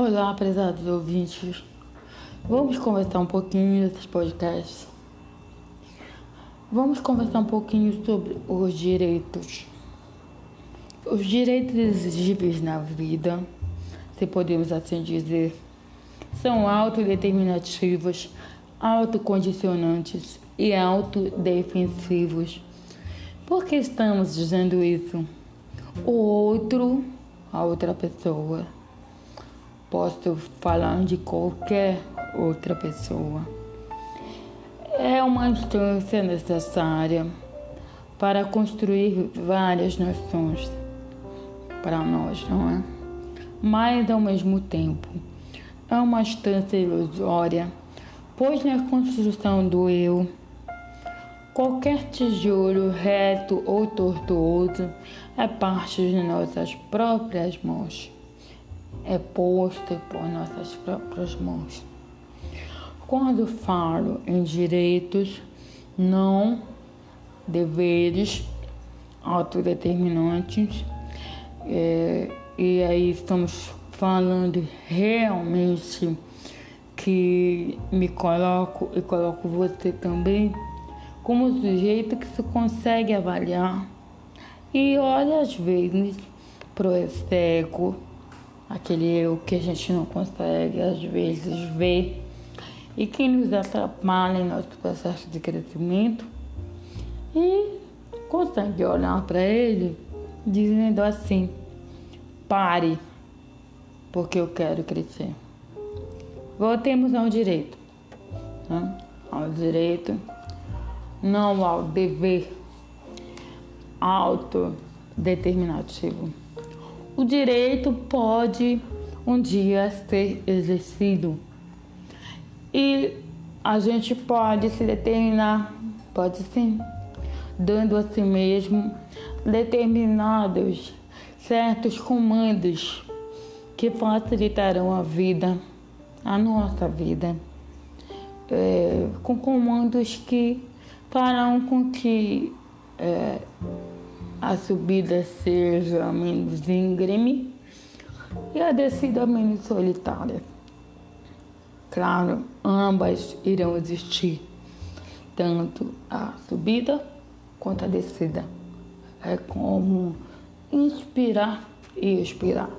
Olá, prezados ouvintes. Vamos conversar um pouquinho nesses podcasts. Vamos conversar um pouquinho sobre os direitos. Os direitos exigíveis na vida, se podemos assim dizer, são autodeterminativos, autocondicionantes e autodefensivos. Por que estamos dizendo isso? O outro, a outra pessoa posso falar de qualquer outra pessoa. É uma instância necessária para construir várias nações para nós, não é? Mas ao mesmo tempo é uma instância ilusória, pois na construção do eu, qualquer tijolo reto ou tortuoso é parte de nossas próprias mãos é posta por nossas próprias mãos. Quando falo em direitos, não deveres autodeterminantes, é, e aí estamos falando realmente que me coloco e coloco você também como sujeito que se consegue avaliar e olha às vezes pro externo aquele eu que a gente não consegue às vezes ver e que nos atrapalha em nosso processo de crescimento e consegue olhar para ele dizendo assim: pare, porque eu quero crescer. Voltemos ao direito, né? ao direito, não ao dever autodeterminativo. O direito pode um dia ser exercido. E a gente pode se determinar, pode sim, dando a si mesmo determinados certos comandos que facilitarão a vida, a nossa vida, é, com comandos que farão com que é, a subida seja menos íngreme e a descida menos solitária. Claro, ambas irão existir, tanto a subida quanto a descida. É como inspirar e expirar.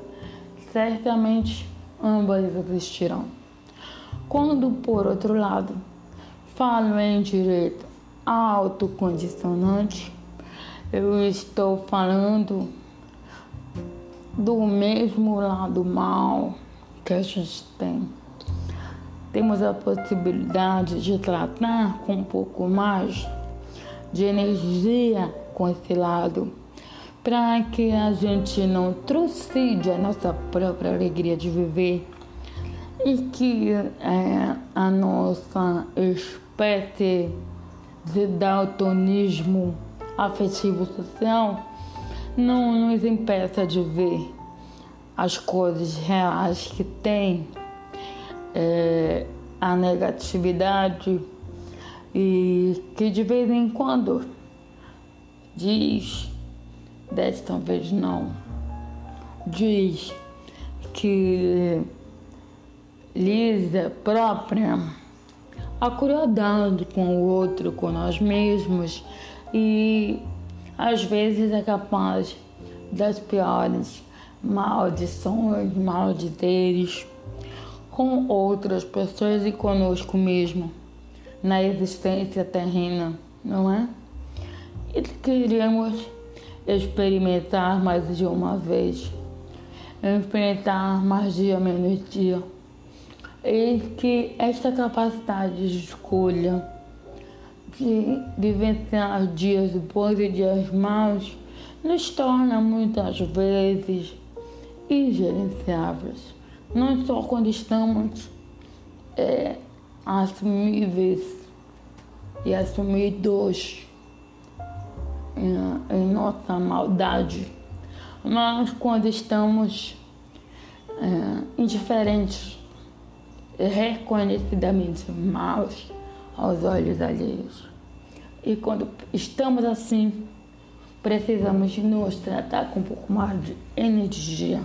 Certamente ambas existirão. Quando, por outro lado, falo em direito autocondicionante, eu estou falando do mesmo lado mal que a gente tem. Temos a possibilidade de tratar com um pouco mais de energia com esse lado, para que a gente não trucide a nossa própria alegria de viver e que é, a nossa espécie de daltonismo afetivo social não nos impeça de ver as coisas reais que tem é, a negatividade e que de vez em quando diz, desta vez não, diz que Lisa própria, acordando com o outro, com nós mesmos, e às vezes é capaz das piores maldições, maldizeres com outras pessoas e conosco mesmo na existência terrena, não é? E queremos experimentar mais de uma vez, experimentar mais dia menos dia, e que esta capacidade de escolha de vivenciar dias bons e dias maus nos torna muitas vezes ingerenciáveis. Não só quando estamos é, assumíveis e assumidos em, em nossa maldade, mas quando estamos é, indiferentes, reconhecidamente maus aos olhos alheios. E quando estamos assim, precisamos nos tratar com um pouco mais de energia.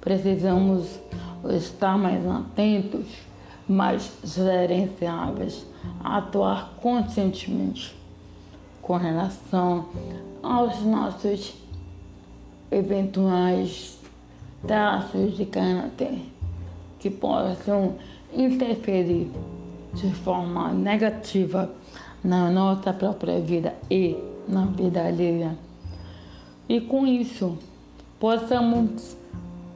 Precisamos estar mais atentos, mais gerenciáveis, atuar conscientemente com relação aos nossos eventuais traços de caráter que possam interferir de forma negativa na nossa própria vida e na vida alheia. E com isso, possamos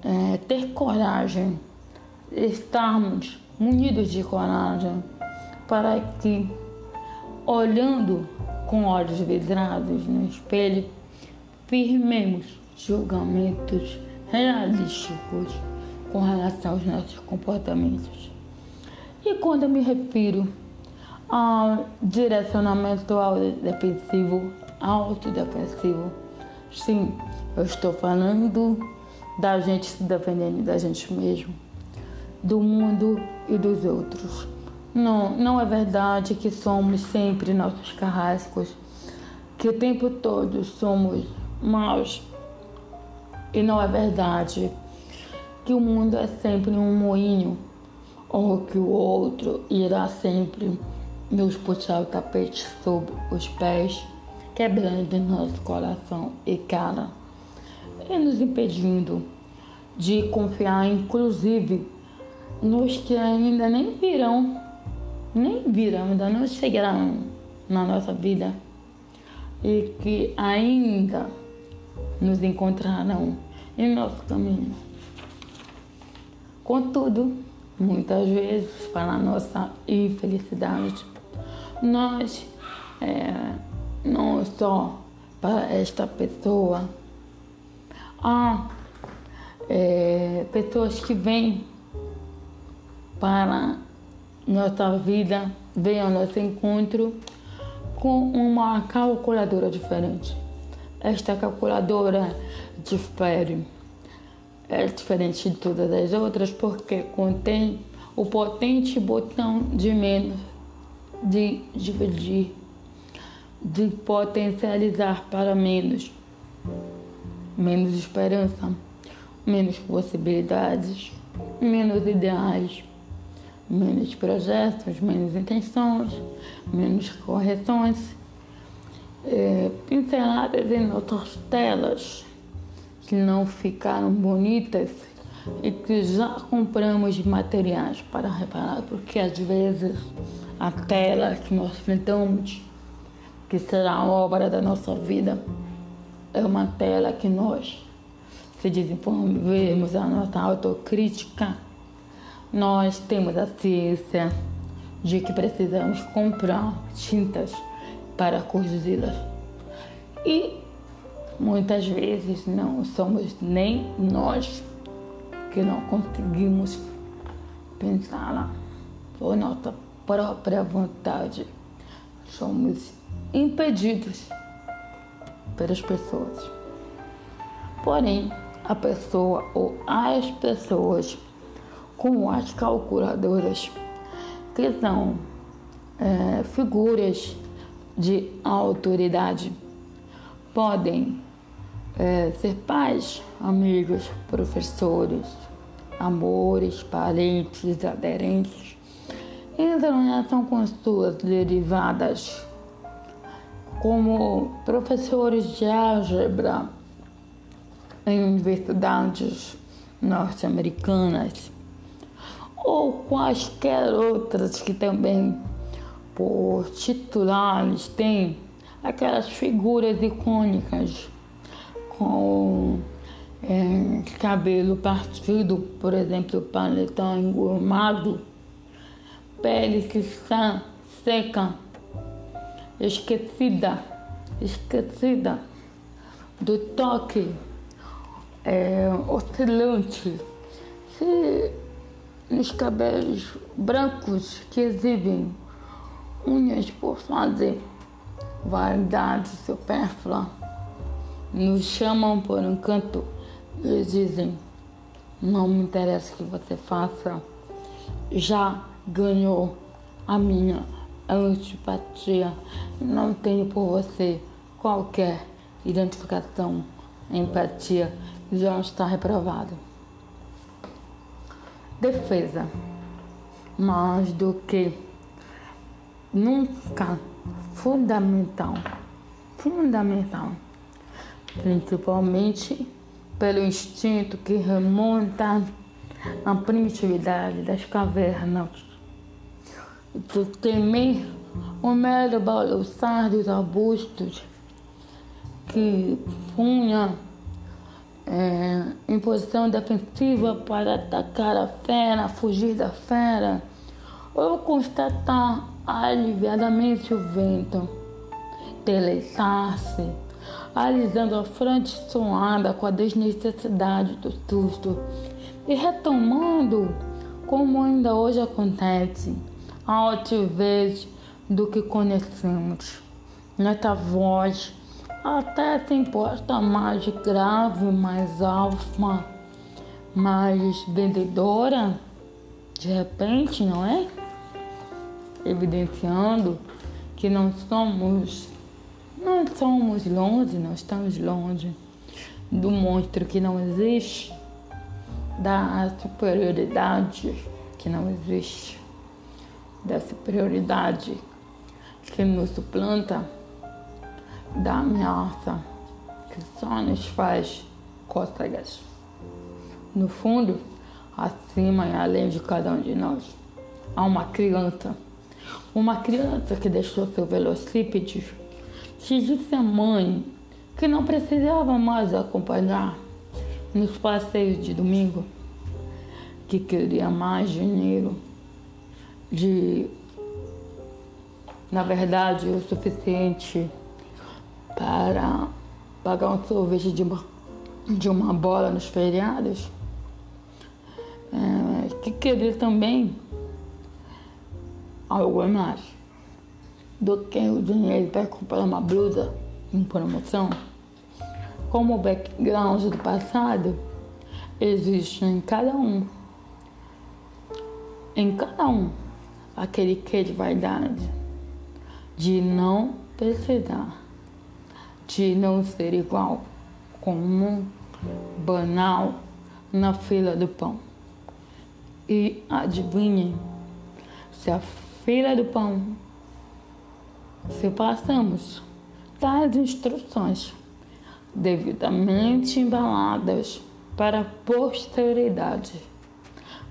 é, ter coragem, estarmos munidos de coragem para que, olhando com olhos vidrados no espelho, firmemos julgamentos realísticos com relação aos nossos comportamentos. E quando eu me refiro ao direcionamento defensivo, autodefensivo, sim, eu estou falando da gente se defendendo da gente mesmo, do mundo e dos outros. Não, não é verdade que somos sempre nossos carrascos, que o tempo todo somos maus. E não é verdade que o mundo é sempre um moinho, ou que o outro irá sempre nos puxar o tapete sob os pés, quebrando nosso coração e cara, e nos impedindo de confiar, inclusive, nos que ainda nem virão nem viram, ainda não chegarão na nossa vida e que ainda nos encontrarão em nosso caminho. Contudo, muitas vezes, para nossa infelicidade, nós, é, não só para esta pessoa, há é, pessoas que vêm para nossa vida vem ao nosso encontro com uma calculadora diferente. Esta calculadora difere, é diferente de todas as outras porque contém o potente botão de menos, de dividir, de potencializar para menos, menos esperança, menos possibilidades, menos ideais. Menos projetos, menos intenções, menos correções, é, pinceladas em outras telas que não ficaram bonitas e que já compramos materiais para reparar, porque às vezes a tela que nós pintamos, que será a obra da nossa vida, é uma tela que nós, se desenvolvermos a nossa autocrítica, nós temos a ciência de que precisamos comprar tintas para corrigi-las. E muitas vezes não somos nem nós que não conseguimos pensá-la por nossa própria vontade. Somos impedidos pelas pessoas. Porém, a pessoa ou as pessoas com as calculadoras, que são é, figuras de autoridade. Podem é, ser pais, amigos, professores, amores, parentes, aderentes, em relação com suas derivadas, como professores de álgebra em universidades norte-americanas ou quaisquer outras que também, por titulares, têm aquelas figuras icônicas com é, cabelo partido, por exemplo, paletão engomado, pele que está seca, esquecida, esquecida do toque é, oscilante. Se nos cabelos brancos que exibem unhas por fazer, vaidade supérflua, nos chamam por um canto e dizem: Não me interessa que você faça, já ganhou a minha antipatia, não tenho por você qualquer identificação, empatia, já está reprovado. defesa, mais do que nunca. Fundamental, fundamental, principalmente pelo instinto que remonta à primitividade das cavernas, do temer o mero balançar dos arbustos que punha é, em posição defensiva para atacar a fera, fugir da fera, ou constatar aliviadamente o vento, deleitar-se, alisando a fronte suada com a desnecessidade do susto e retomando, como ainda hoje acontece, a altivez do que conhecemos. Nesta voz até se importa mais grave, mais alfa, mais vendedora, de repente, não é? Evidenciando que não somos, não somos longe, não estamos longe do monstro que não existe, da superioridade que não existe, da superioridade que nos suplanta da ameaça que só nos faz cócegas. No fundo, acima e além de cada um de nós, há uma criança. Uma criança que deixou seu velocípede, que disse à mãe que não precisava mais acompanhar nos passeios de domingo, que queria mais dinheiro, de, na verdade, o suficiente para pagar um sorvete de uma, de uma bola nos feriados, é, que queria também algo mais do que o dinheiro para comprar uma blusa em promoção. Como o background do passado existe em cada um, em cada um, aquele que de vaidade, de não precisar de não ser igual, comum, banal na fila do pão. E adivinhem, se a fila do pão, se passamos tais instruções devidamente embaladas para a posteridade,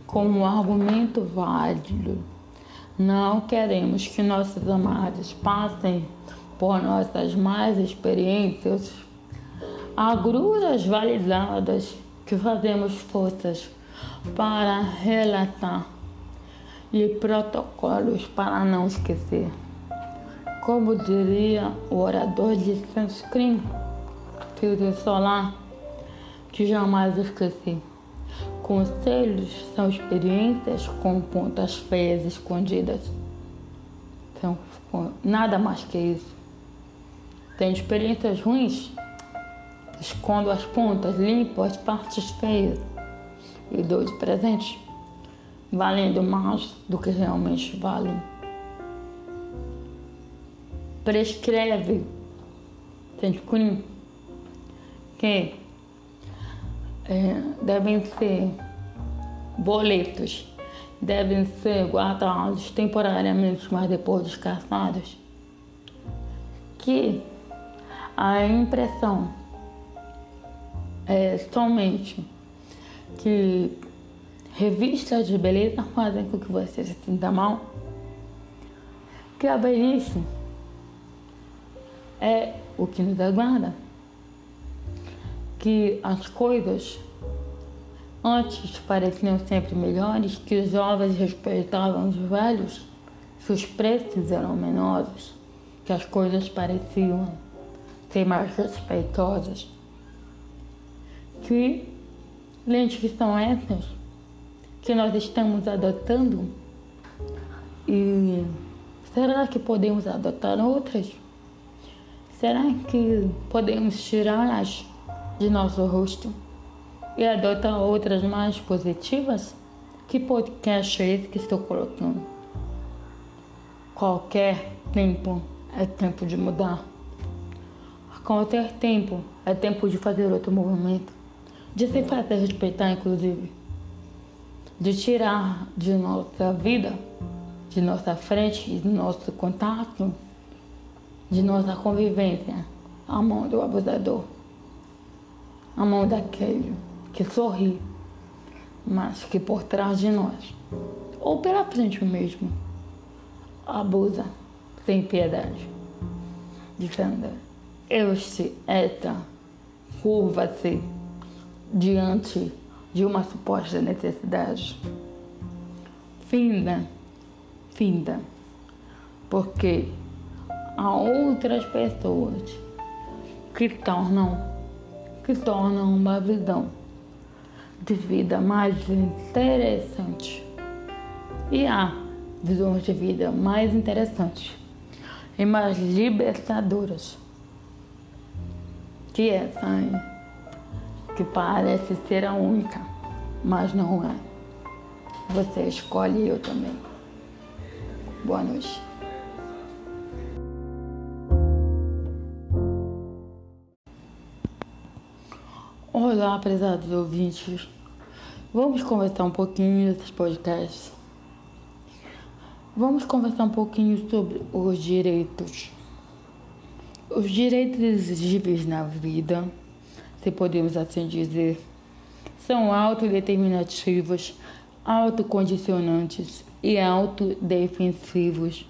com um argumento válido, não queremos que nossos amados passem por nossas más experiências, agruras validadas que fazemos forças para relatar e protocolos para não esquecer. Como diria o orador de Sanskrit, filtro solar, que jamais esqueci. Conselhos são experiências com pontas feias escondidas. São nada mais que isso. Tenho experiências ruins, escondo as pontas, limpo as partes feias e dou de presente, valendo mais do que realmente valem. Prescreve, tem que é, devem ser boletos, devem ser guardados temporariamente, mas depois descartados, que a impressão é somente que revistas de beleza fazem com que você se sinta mal, que a velhice é o que nos aguarda, que as coisas antes pareciam sempre melhores, que os jovens respeitavam os velhos, que os preços eram menores, que as coisas pareciam ser mais respeitosas. Que lentes que são essas que nós estamos adotando? E será que podemos adotar outras? Será que podemos tirá-las de nosso rosto e adotar outras mais positivas? Que podcast é esse que estou colocando? Qualquer tempo é tempo de mudar. Qualquer tempo é tempo de fazer outro movimento, de se fazer respeitar, inclusive, de tirar de nossa vida, de nossa frente, de nosso contato, de nossa convivência, a mão do abusador, a mão daquele que sorri, mas que por trás de nós, ou pela frente mesmo, abusa sem piedade, dizendo: este, esta, curva-se diante de uma suposta necessidade. Finda, finda, porque há outras pessoas que tornam, que tornam uma visão de vida mais interessante. E há visões de vida mais interessantes e mais libertadoras que essa aí que parece ser a única, mas não é. Você escolhe eu também. Boa noite. Olá, prezados ouvintes. Vamos conversar um pouquinho desses podcasts. Vamos conversar um pouquinho sobre os direitos. Os direitos exigíveis na vida se podemos assim dizer, são autodeterminativos, autocondicionantes e autodefensivos.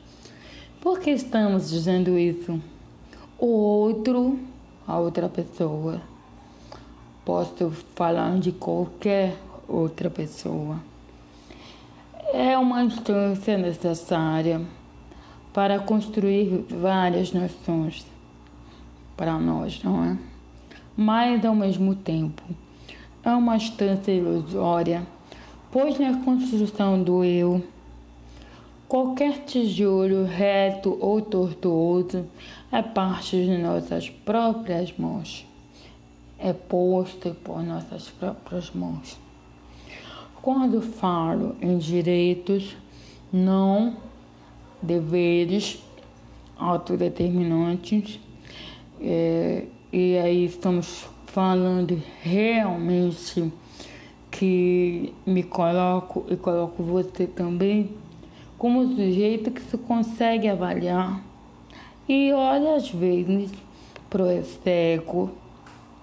Por que estamos dizendo isso? O outro, a outra pessoa, posso falar de qualquer outra pessoa, é uma instância necessária para construir várias noções para nós, não é? mas ao mesmo tempo é uma instância ilusória, pois na construção do eu, qualquer tijolo reto ou tortuoso é parte de nossas próprias mãos, é posto por nossas próprias mãos. Quando falo em direitos, não deveres autodeterminantes, é, e aí estamos falando realmente que me coloco e coloco você também como sujeito que se consegue avaliar e olha às vezes pro externo,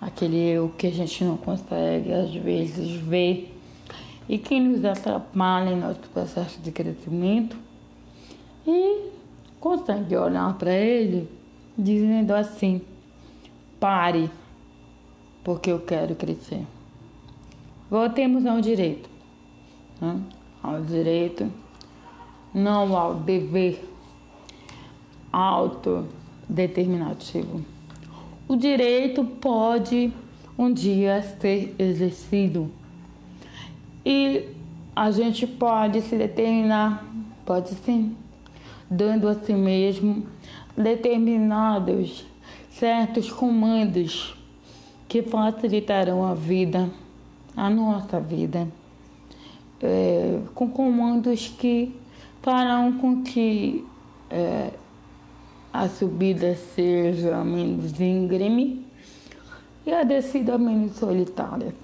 aquele eu que a gente não consegue às vezes ver e que nos atrapalha em nosso processo de crescimento e consegue olhar para ele dizendo assim Pare, porque eu quero crescer. Voltemos ao direito. Né? Ao direito, não ao dever autodeterminativo. O direito pode um dia ser exercido. E a gente pode se determinar, pode sim, dando a si mesmo determinados certos comandos que facilitarão a vida, a nossa vida, é, com comandos que farão com que é, a subida seja menos íngreme e a descida menos solitária.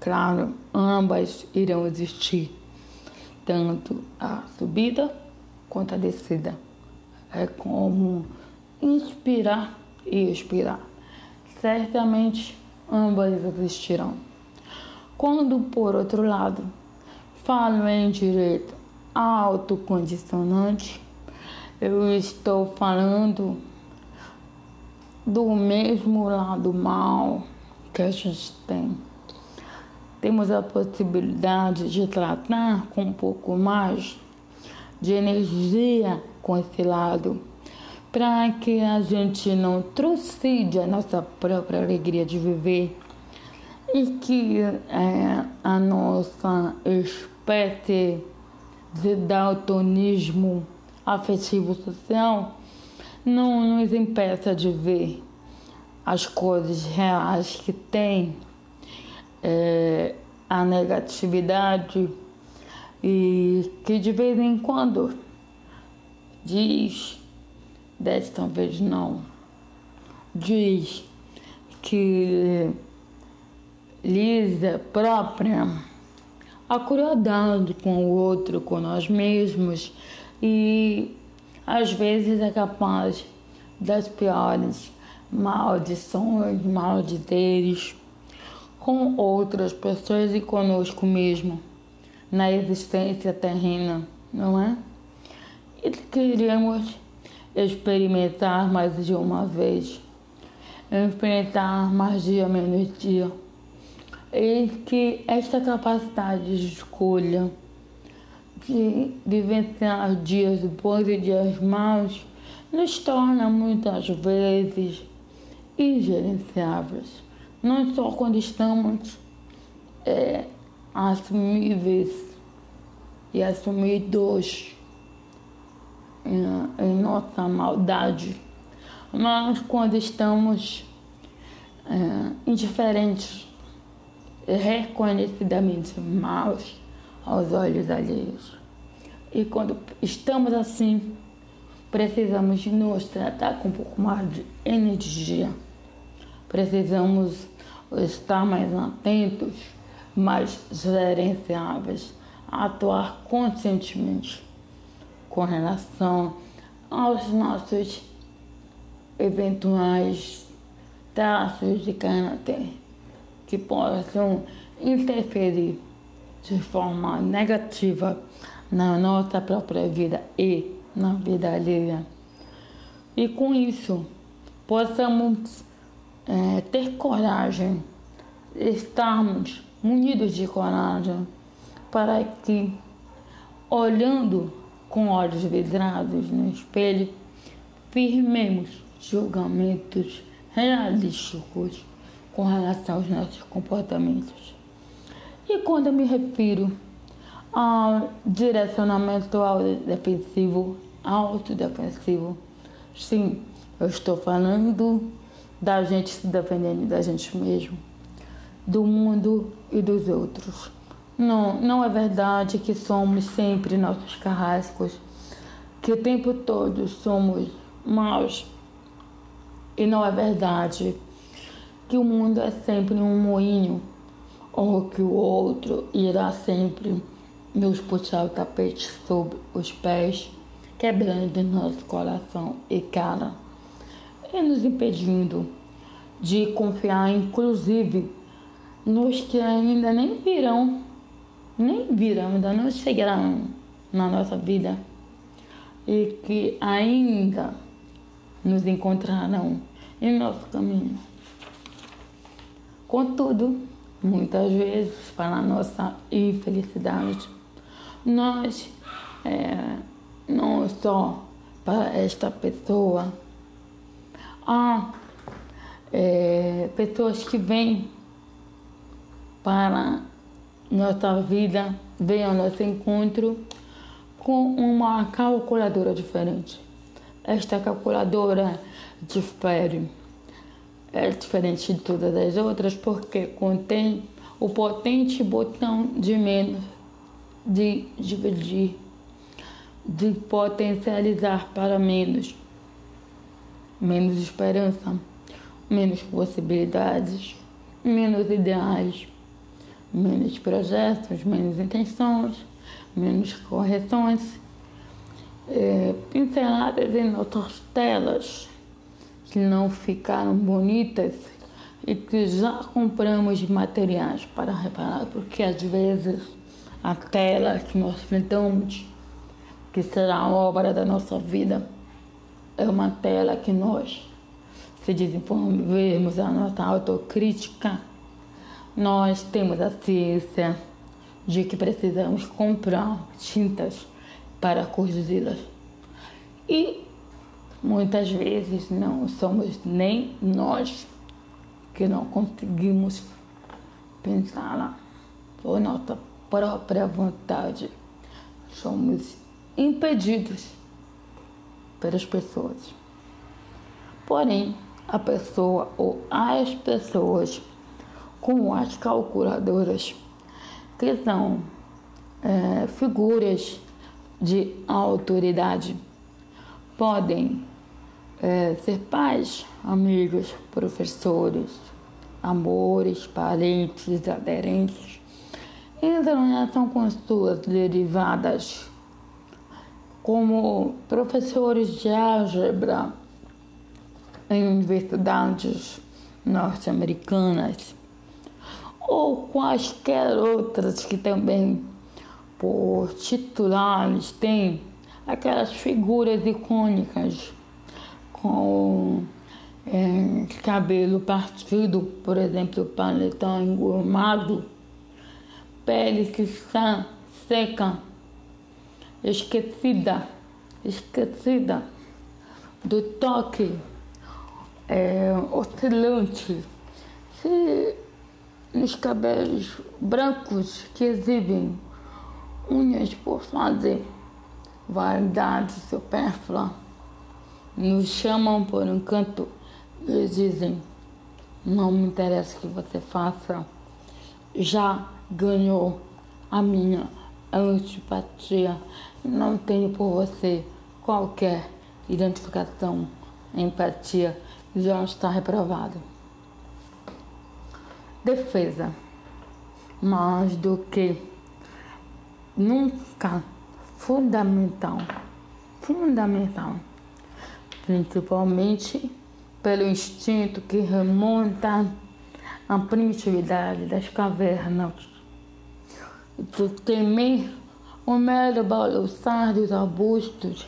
Claro, ambas irão existir, tanto a subida quanto a descida. É como inspirar e expirar. Certamente ambas existirão. Quando, por outro lado, falo em direito autocondicionante, eu estou falando do mesmo lado mal que a gente tem. Temos a possibilidade de tratar com um pouco mais de energia com esse lado para que a gente não trucide a nossa própria alegria de viver e que é, a nossa espécie de daltonismo afetivo social não nos impeça de ver as coisas reais que tem é, a negatividade e que de vez em quando diz desta vez não, diz que Lisa própria a crueldade com o outro, com nós mesmos e às vezes é capaz das piores maldições, maldizeres com outras pessoas e conosco mesmo na existência terrena, não é? E queremos experimentar mais de uma vez, experimentar mais dia menos dia. E que esta capacidade de escolha, de vivenciar dias bons e dias maus, nos torna muitas vezes ingerenciáveis. Não só quando estamos é, assumíveis e assumidos em, em nossa maldade, mas quando estamos é, indiferentes, reconhecidamente maus aos olhos alheios. E quando estamos assim, precisamos nos tratar com um pouco mais de energia. Precisamos estar mais atentos, mais gerenciáveis, atuar conscientemente com relação aos nossos eventuais traços de caráter que possam interferir de forma negativa na nossa própria vida e na vida alheia. E com isso, possamos é, ter coragem, estarmos munidos de coragem, para que, olhando com olhos vidrados no espelho, firmemos julgamentos realísticos com relação aos nossos comportamentos. E quando eu me refiro ao direcionamento defensivo, autodefensivo, sim, eu estou falando da gente se defendendo da gente mesmo, do mundo e dos outros. Não, não é verdade que somos sempre nossos carrascos, que o tempo todo somos maus. E não é verdade que o mundo é sempre um moinho, ou que o outro irá sempre nos puxar o tapete sob os pés, quebrando nosso coração e cara, e nos impedindo de confiar, inclusive, nos que ainda nem virão, nem virão, ainda não chegarão na nossa vida e que ainda nos encontrarão em nosso caminho. Contudo, muitas vezes, para nossa infelicidade, nós, é, não só para esta pessoa, há é, pessoas que vêm para nossa vida, vêm ao nosso encontro com uma calculadora diferente. Esta calculadora difere, é diferente de todas as outras porque contém o potente botão de menos, de dividir, de potencializar para menos, menos esperança, menos possibilidades, menos ideais, menos projetos, menos intenções, menos correções, é, pinceladas em nossas telas que não ficaram bonitas e que já compramos materiais para reparar, porque às vezes a tela que nós pintamos, que será a obra da nossa vida, é uma tela que nós, se desenvolvermos a nossa autocrítica, nós temos a ciência de que precisamos comprar tintas para corrigi-las. E muitas vezes não somos nem nós que não conseguimos pensar lá por nossa própria vontade. Somos impedidos pelas pessoas. Porém, a pessoa ou as pessoas com as calculadoras que são é, figuras de autoridade. Podem é, ser pais, amigos, professores, amores, parentes, aderentes, entram em ação com suas derivadas, como professores de álgebra em universidades norte-americanas ou quaisquer outras que também por titulares têm aquelas figuras icônicas com é, cabelo partido, por exemplo, paletão engomado, pele que está seca, esquecida, esquecida do toque é, oscilante, se nos cabelos brancos que exibem unhas por fazer, vaidade supérflua, nos chamam por encanto eles dizem: não me interessa que você faça, já ganhou a minha antipatia, não tenho por você qualquer identificação, empatia, já está reprovado. Defesa. Mais do que nunca fundamental, fundamental, principalmente pelo instinto que remonta à primitividade das cavernas. Do temer o mero balançar dos arbustos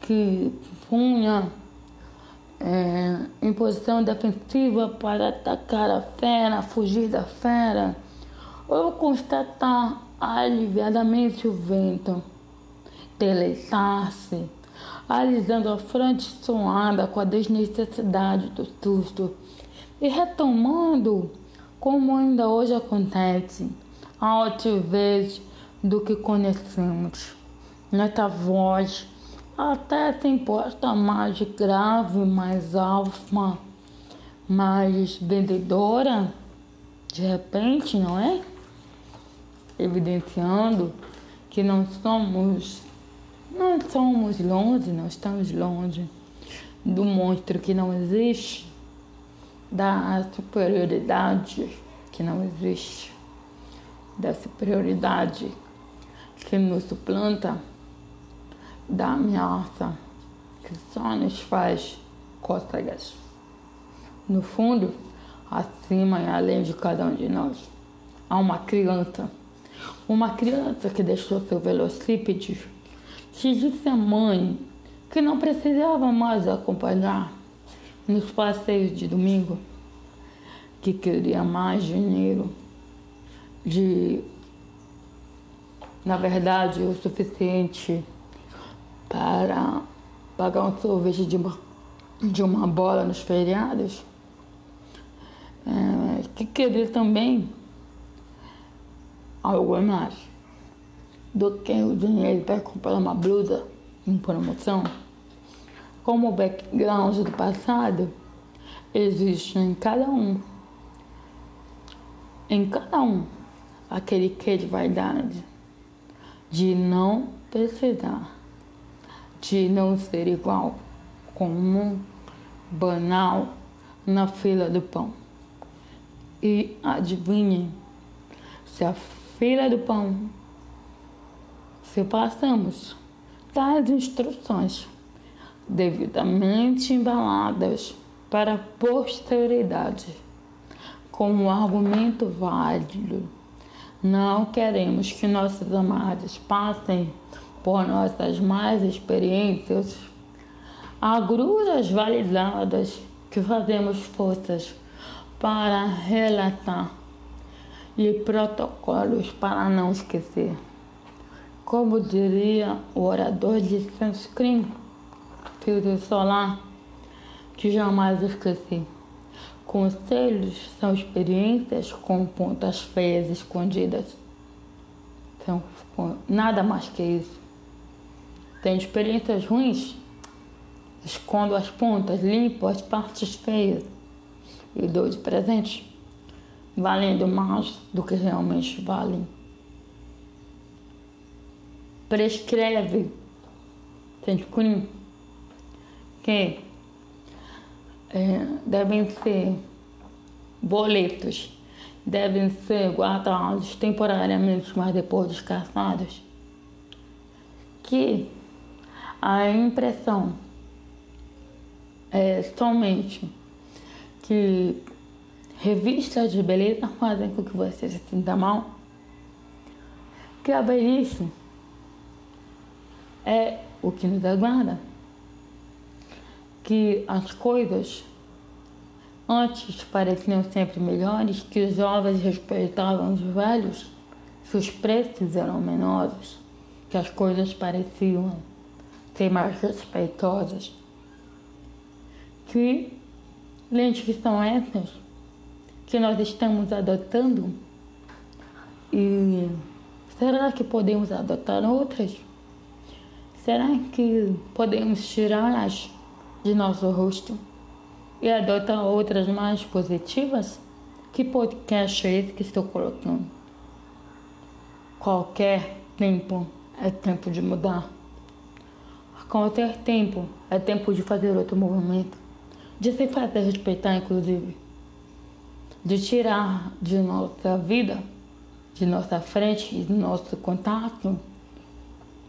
que punha é, em posição defensiva para atacar a fera, fugir da fera, ou constatar aliviadamente o vento, deleitar-se alisando a fronte suada com a desnecessidade do susto e retomando, como ainda hoje acontece, a altivez do que conhecemos. Nesta voz, até se imposta mais grave, mais alfa, mais vendedora, de repente, não é? Evidenciando que não somos não somos longe, não estamos longe do monstro que não existe, da superioridade que não existe, da superioridade que nos suplanta, da ameaça que só nos faz cócegas. No fundo, acima e além de cada um de nós, há uma criança. Uma criança que deixou seu velocípede que disse à mãe que não precisava mais acompanhar nos passeios de domingo, que queria mais dinheiro, de, na verdade, o suficiente para pagar um sorvete de uma, de uma bola nos feriados, é, que queria também algo mais do que o dinheiro para comprar uma blusa em promoção. Como o background do passado existe em cada um, em cada um, aquele que de vaidade, de não precisar, de não ser igual, comum, banal na fila do pão. E adivinhem se a fila do pão se passamos tais instruções devidamente embaladas para a posteridade com um argumento válido. Não queremos que nossos amados passem por nossas más experiências, agruras validadas que fazemos forças para relatar e protocolos para não esquecer. Como diria o orador de Sanskrit, filtro solar, que jamais esqueci. Conselhos são experiências com pontas feias escondidas. São nada mais que isso. Tem experiências ruins, escondo as pontas, limpo as partes feias e dou de presente, valendo mais do que realmente valem prescreve Sanskrit que é, devem ser boletos devem ser guardados temporariamente, mas depois descartados. Que a impressão é somente que revistas de beleza fazem com que você se sinta mal. Que a velhice é o que nos aguarda. Que as coisas antes pareciam sempre melhores, que os jovens respeitavam os velhos, que os preços eram menores, que as coisas pareciam ser mais respeitosas. Que lentes que são essas que nós estamos adotando? E será que podemos adotar outras? Será que podemos tirá-las de nosso rosto e adotar outras mais positivas? Que podcast é esse que estou colocando? Qualquer tempo é tempo de mudar. Qualquer tempo é tempo de fazer outro movimento, de se fazer respeitar, inclusive, de tirar de nossa vida, de nossa frente, de nosso contato,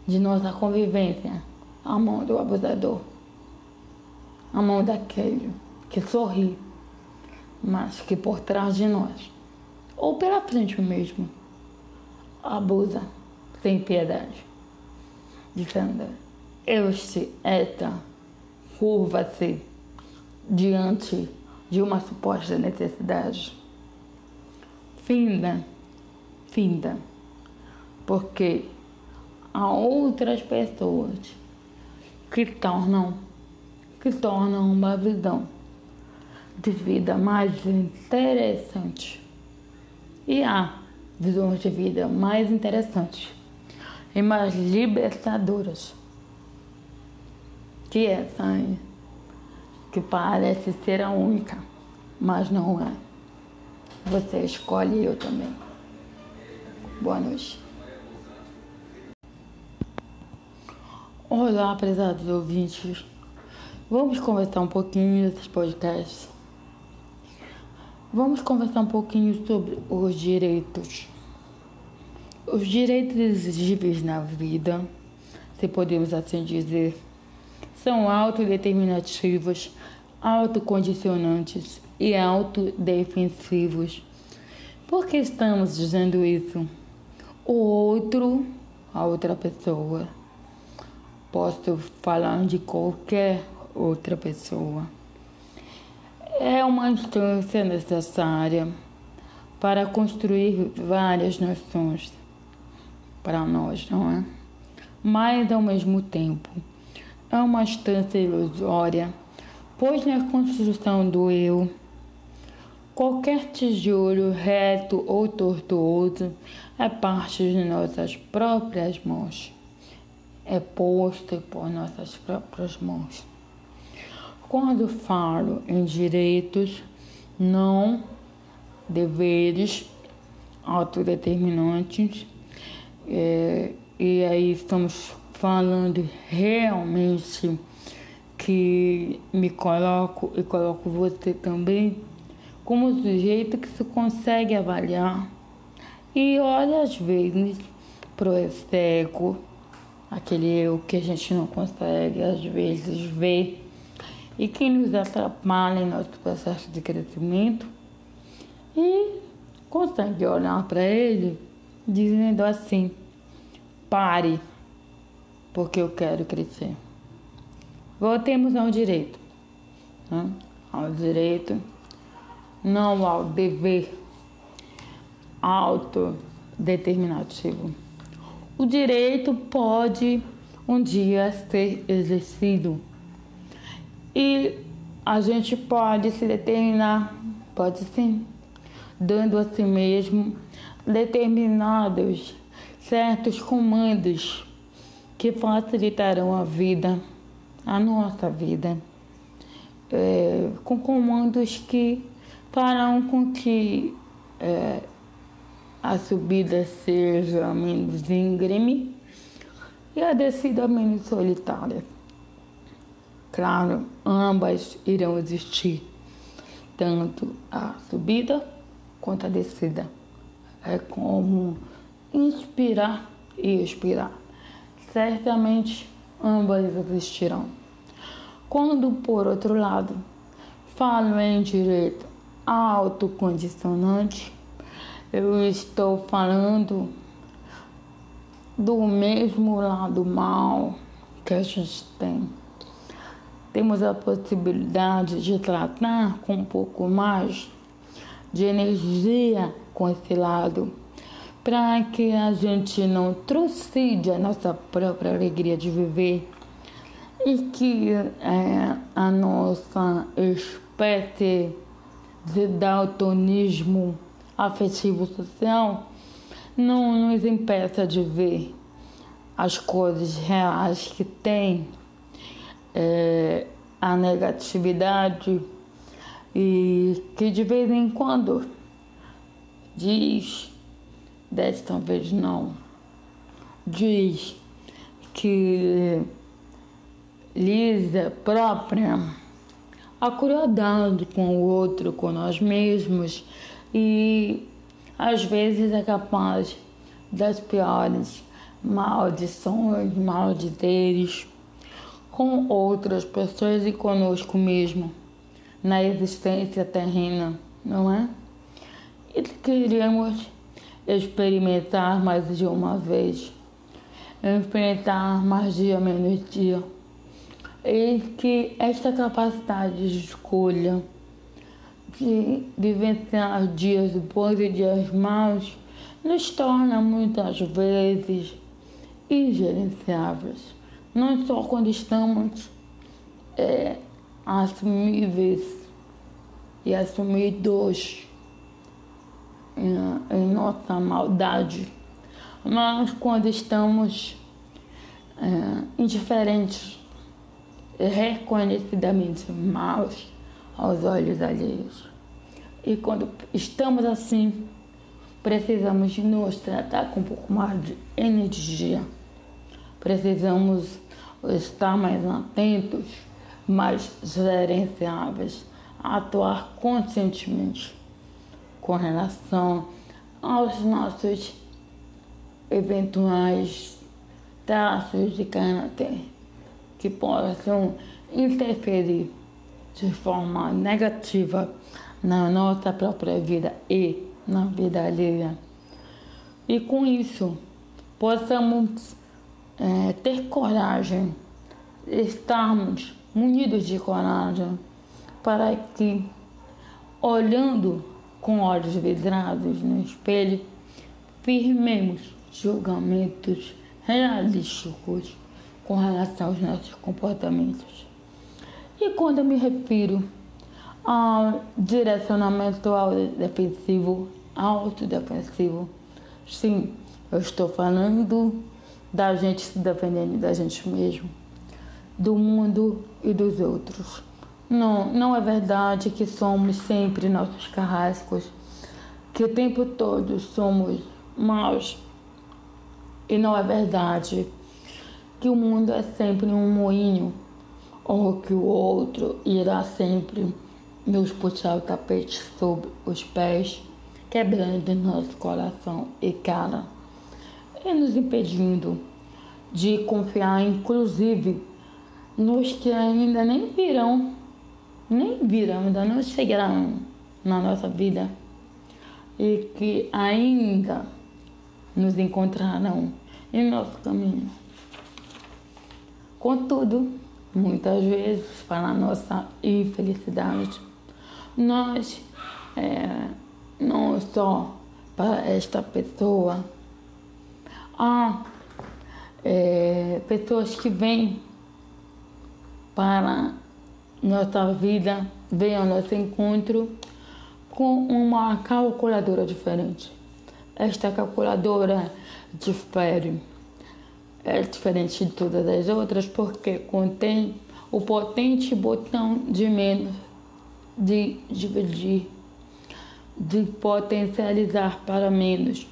de nossa convivência, a mão do abusador, a mão daquele que sorri, mas que por trás de nós, ou pela frente mesmo, abusa sem piedade, dizendo: Este, esta, curva-se diante de uma suposta necessidade. Finda, finda, porque a outras pessoas que tornam, que tornam uma visão de vida mais interessante. E há visões de vida mais interessantes e mais libertadoras que essa aí, que parece ser a única, mas não é. Você escolhe eu também. Boa noite. Olá, prezados ouvintes. Vamos conversar um pouquinho desses podcasts. Vamos conversar um pouquinho sobre os direitos. Os direitos exigíveis na vida, se podemos assim dizer, são autodeterminativos, autocondicionantes e autodefensivos. Por que estamos dizendo isso? O outro, a outra pessoa, posso falar de qualquer outra pessoa. É uma instância necessária para construir várias noções para nós, não é? Mas ao mesmo tempo é uma instância ilusória, pois na construção do eu, qualquer tijolo reto ou tortuoso é parte de nossas próprias mãos é posto por nossas próprias mãos. Quando falo em direitos, não deveres autodeterminantes, é, e aí estamos falando realmente que me coloco e coloco você também como sujeito que se consegue avaliar. E olha às vezes pro externo aquele eu que a gente não consegue às vezes ver e que nos atrapalha em nosso processo de crescimento e consegue olhar para ele dizendo assim: pare, porque eu quero crescer. Voltemos ao direito, né? ao direito, não ao dever autodeterminativo. O direito pode um dia ser exercido e a gente pode se determinar, pode sim, dando a si mesmo determinados certos comandos que facilitarão a vida, a nossa vida, é, com comandos que farão com que é, a subida seja menos íngreme e a descida menos solitária. Claro, ambas irão existir, tanto a subida contradecida. É como inspirar e expirar. Certamente ambas existirão. Quando, por outro lado, falo em direito autocondicionante, eu estou falando do mesmo lado mal que a gente tem. Temos a possibilidade de tratar com um pouco mais de energia com esse lado, para que a gente não trucide a nossa própria alegria de viver e que é, a nossa espécie de daltonismo afetivo social não nos impeça de ver as coisas reais que tem é, a negatividade. E que de vez em quando diz, desta vez não, diz que lisa própria a crueldade com o outro, com nós mesmos e às vezes é capaz das piores maldições, maldizeres com outras pessoas e conosco mesmo na existência terrena, não é? E queremos experimentar mais de uma vez, enfrentar mais dia menos dia. E que esta capacidade de escolha, de vivenciar dias bons e dias maus, nos torna muitas vezes ingerenciáveis. Não só quando estamos é, assumíveis e assumidos em, em nossa maldade, mas quando estamos é, indiferentes, reconhecidamente maus aos olhos alheios. E quando estamos assim, precisamos nos tratar com um pouco mais de energia. Precisamos estar mais atentos, mais gerenciáveis, atuar conscientemente com relação aos nossos eventuais traços de caráter que possam interferir de forma negativa na nossa própria vida e na vida alheia. E com isso, possamos é, ter coragem, estarmos munidos de coragem, para que, olhando com olhos vidrados no espelho, firmemos julgamentos realísticos com relação aos nossos comportamentos. E quando eu me refiro ao direcionamento defensivo, autodefensivo, sim, eu estou falando da gente se defendendo da gente mesmo, do mundo e dos outros. Não, não é verdade que somos sempre nossos carrascos, que o tempo todo somos maus. E não é verdade que o mundo é sempre um moinho, ou que o outro irá sempre nos puxar o tapete sob os pés, quebrando nosso coração e cara, e nos impedindo de confiar, inclusive, nos que ainda nem virão nem viram, ainda não chegarão na nossa vida e que ainda nos encontrarão em nosso caminho. Contudo, muitas vezes, para nossa infelicidade, nós, é, não só para esta pessoa, há é, pessoas que vêm para nossa vida vem ao nosso encontro com uma calculadora diferente. Esta calculadora difere, é diferente de todas as outras porque contém o potente botão de menos, de dividir, de potencializar para menos,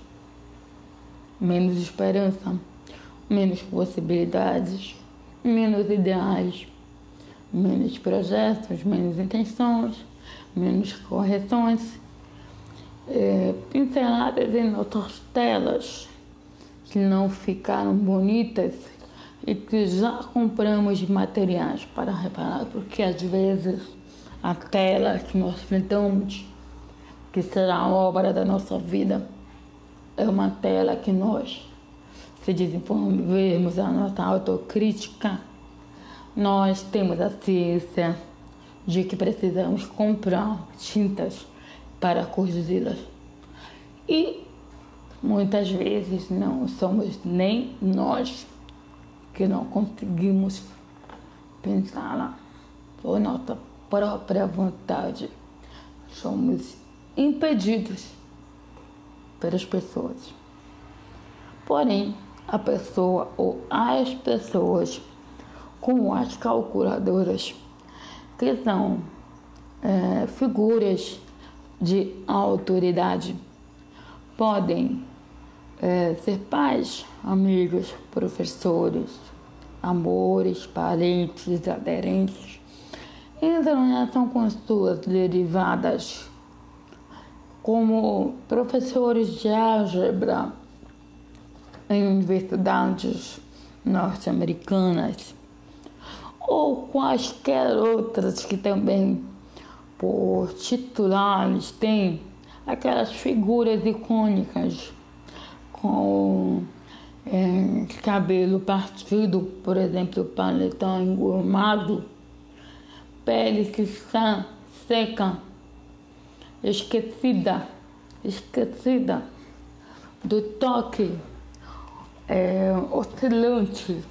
menos esperança, menos possibilidades, menos ideais. Menos projetos, menos intenções, menos correções. É, pinceladas em nossas telas que não ficaram bonitas e que já compramos materiais para reparar, porque às vezes a tela que nós pintamos, que será a obra da nossa vida, é uma tela que nós, se desenvolvermos a nossa autocrítica, nós temos a ciência de que precisamos comprar tintas para corrigi-las. E muitas vezes não somos nem nós que não conseguimos pensá-la por nossa própria vontade. Somos impedidos pelas pessoas. Porém, a pessoa ou as pessoas com as calculadoras, que são é, figuras de autoridade, podem é, ser pais, amigos, professores, amores, parentes, aderentes, em relação com suas derivadas, como professores de álgebra em universidades norte-americanas ou quaisquer outras que também por titulares têm aquelas figuras icônicas com é, cabelo partido, por exemplo, paletão engomado, pele que está seca, esquecida, esquecida do toque é, oscilante,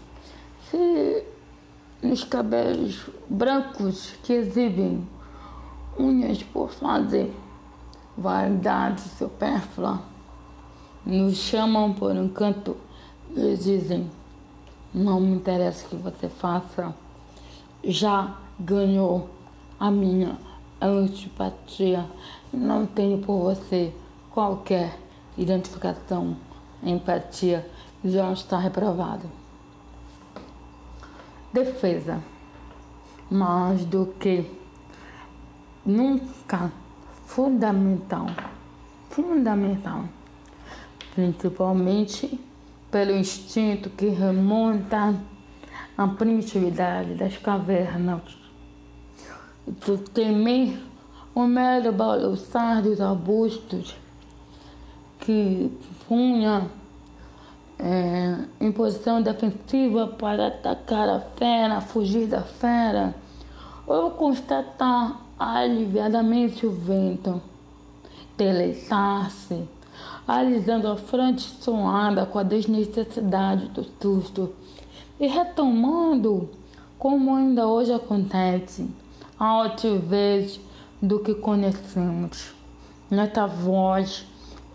se nos cabelos brancos que exibem unhas por fazer, vaidade supérflua nos chamam por um canto e dizem: Não me interessa o que você faça, já ganhou a minha antipatia, não tenho por você qualquer identificação, empatia, já está reprovado. Defesa. Mais do que nunca fundamental, fundamental principalmente pelo instinto que remonta à primitividade das cavernas. Tu temer o mero balançar dos arbustos que punha é, em posição defensiva para atacar a fera, fugir da fera, ou constatar aliviadamente o vento, deleitar-se alisando a fronte suada com a desnecessidade do susto e retomando, como ainda hoje acontece, altivez do que conhecemos. Nesta voz,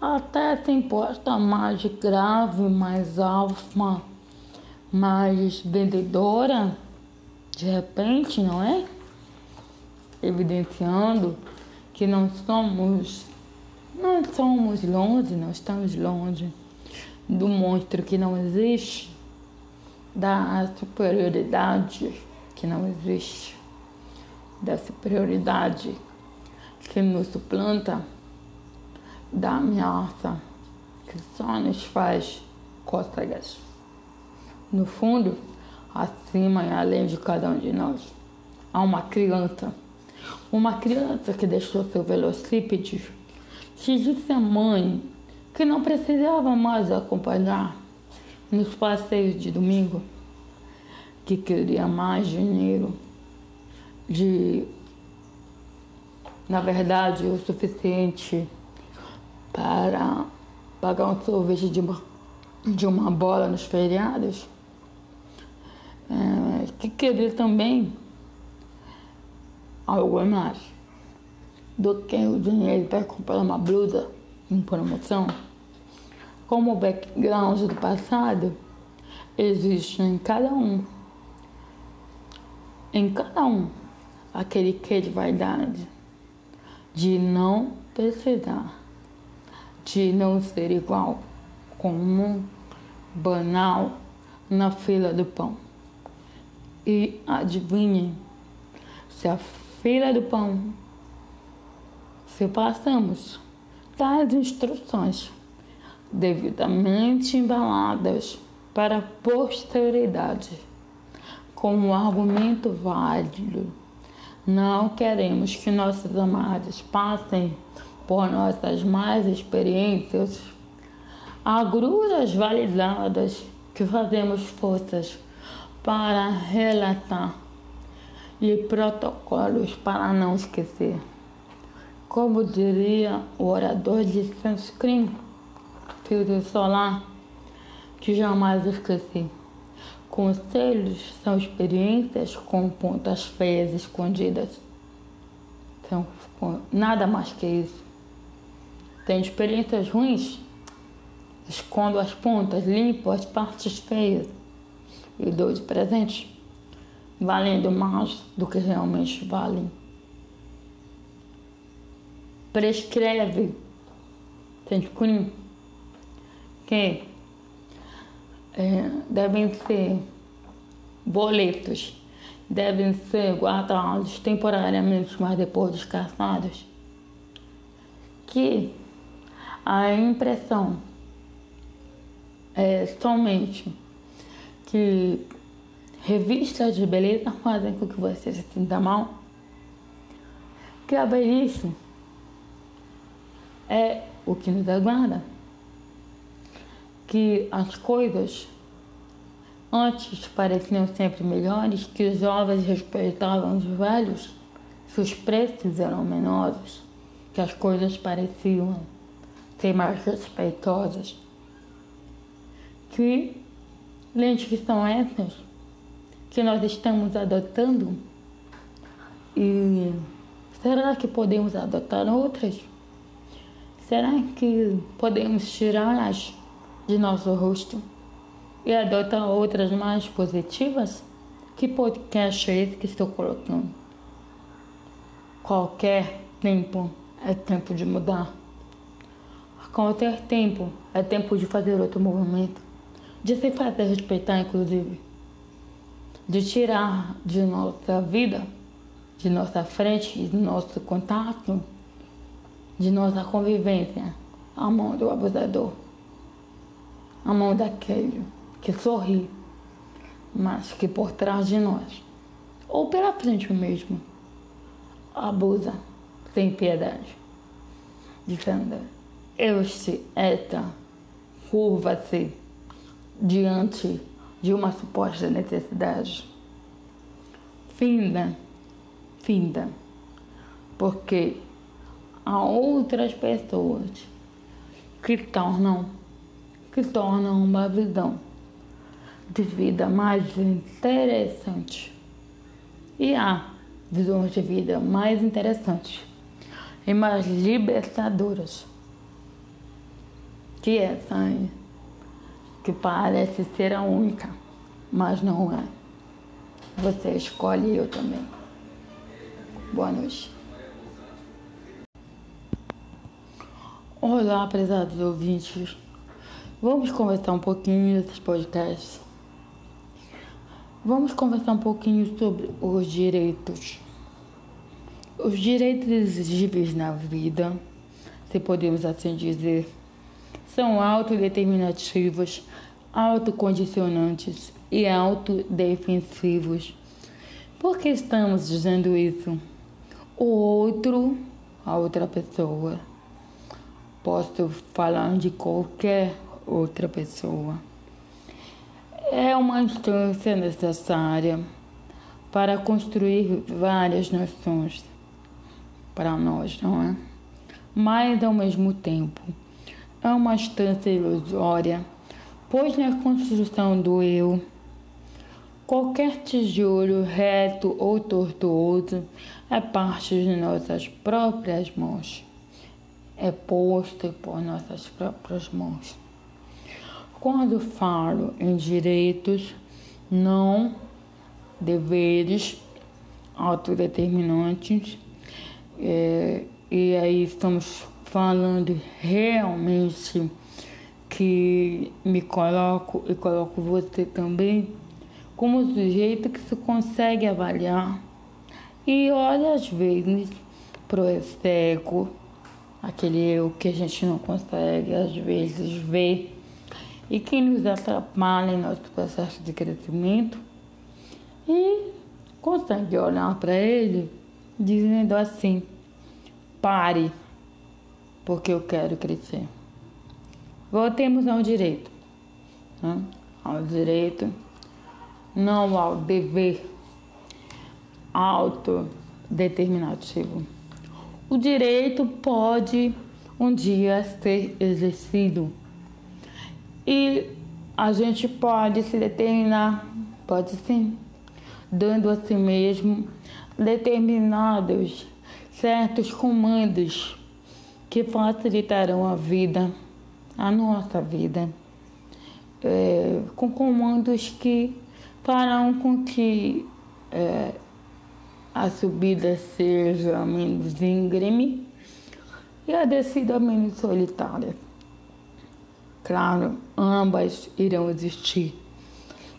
até se imposta mais grave, mais alfa, mais vendedora, de repente, não é? Evidenciando que não somos não somos longe, não estamos longe do monstro que não existe, da superioridade que não existe, da superioridade que nos suplanta, da ameaça que só nos faz cócegas. No fundo, acima e além de cada um de nós, há uma criança. Uma criança que deixou seu velocípede que disse à mãe que não precisava mais acompanhar nos passeios de domingo, que queria mais dinheiro, de, na verdade, o suficiente para pagar um sorvete de uma, de uma bola nos feriados, é, que queria também algo mais do que o dinheiro para comprar uma blusa em promoção. Como o background do passado existe em cada um, em cada um, aquele que de vaidade, de não precisar, de não ser igual, comum, banal na fila do pão. E adivinhem se a fila do pão se passamos tais instruções, devidamente embaladas para a posteridade, com um argumento válido. Não queremos que nossos amados passem por nossas más experiências, agruras validadas que fazemos forças para relatar e protocolos para não esquecer. Como diria o orador de Sanskrit, filtro solar, que jamais esqueci. Conselhos são experiências com pontas feias escondidas. São nada mais que isso. Tem experiências ruins? Escondo as pontas, limpo as partes feias e dou de presente, valendo mais do que realmente valem. Prescreve, Sanskrit, que é, devem ser boletos, devem ser guardados temporariamente, mas depois descartados. Que a impressão é somente que revistas de beleza fazem com que você se sinta mal, que a velhice é o que nos aguarda, que as coisas antes pareciam sempre melhores, que os jovens respeitavam os velhos, que os preços eram menores, que as coisas pareciam ser mais respeitosas. Que lentes que são essas que nós estamos adotando? E será que podemos adotar outras? Será que podemos tirá-las de nosso rosto e adotar outras mais positivas? Que podcast é esse que estou colocando? Qualquer tempo é tempo de mudar. Qualquer tempo é tempo de fazer outro movimento de se fazer respeitar, inclusive, de tirar de nossa vida, de nossa frente, de nosso contato, de nossa convivência, a mão do abusador, a mão daquele que sorri, mas que por trás de nós, ou pela frente mesmo, abusa sem piedade, dizendo: Este, esta, curva-se diante de uma suposta necessidade. Finda, finda, porque há outras pessoas que tornam, que tornam uma visão de vida mais interessante. E há visões de vida mais interessantes e mais libertadoras que essa aí que parece ser a única, mas não é. Você escolhe eu também. Boa noite. Olá, prezados ouvintes. Vamos conversar um pouquinho nesses podcasts. Vamos conversar um pouquinho sobre os direitos. Os direitos exigíveis na vida, se podemos assim dizer, são autodeterminativos autocondicionantes e autodefensivos. Por que estamos dizendo isso? O outro, a outra pessoa, posso falar de qualquer outra pessoa, é uma instância necessária para construir várias nações para nós, não é? Mas ao mesmo tempo, é uma instância ilusória pois na construção do eu, qualquer tijolo reto ou tortuoso é parte de nossas próprias mãos, é posto por nossas próprias mãos. Quando falo em direitos, não deveres autodeterminantes, é, e aí estamos falando realmente que me coloco e coloco você também como sujeito que se consegue avaliar. E olha às vezes pro execo aquele eu que a gente não consegue às vezes ver e que nos atrapalha em nosso processo de crescimento e consegue olhar para ele dizendo assim: pare, porque eu quero crescer. Voltemos ao direito, né? ao direito, não ao dever autodeterminativo. O direito pode um dia ser exercido e a gente pode se determinar, pode sim, dando a si mesmo determinados certos comandos que facilitarão a vida, a nossa vida, é, com comandos que farão com que é, a subida seja menos íngreme e a descida menos solitária. Claro, ambas irão existir,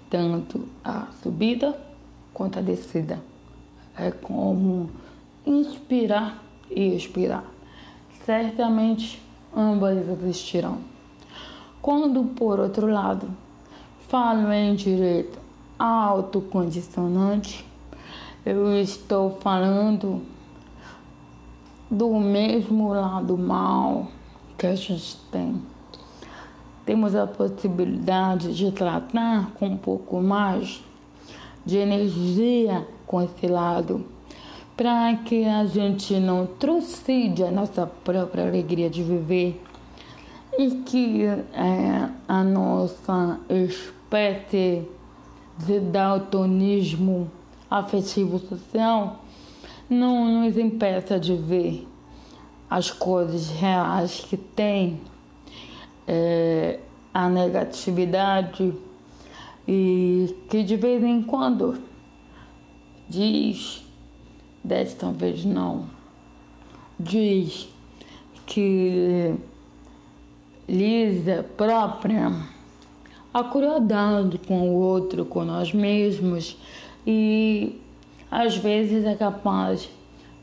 tanto a subida quanto a descida. É como inspirar e expirar. Certamente ambas existirão. Quando, por outro lado, falo em direito autocondicionante, eu estou falando do mesmo lado mal que a gente tem. Temos a possibilidade de tratar com um pouco mais de energia com esse lado, para que a gente não trucide a nossa própria alegria de viver e que é, a nossa espécie de daltonismo afetivo social não nos impeça de ver as coisas reais que tem é, a negatividade. E que de vez em quando diz, desta vez não, diz que lisa própria a crueldade com o outro, com nós mesmos e às vezes é capaz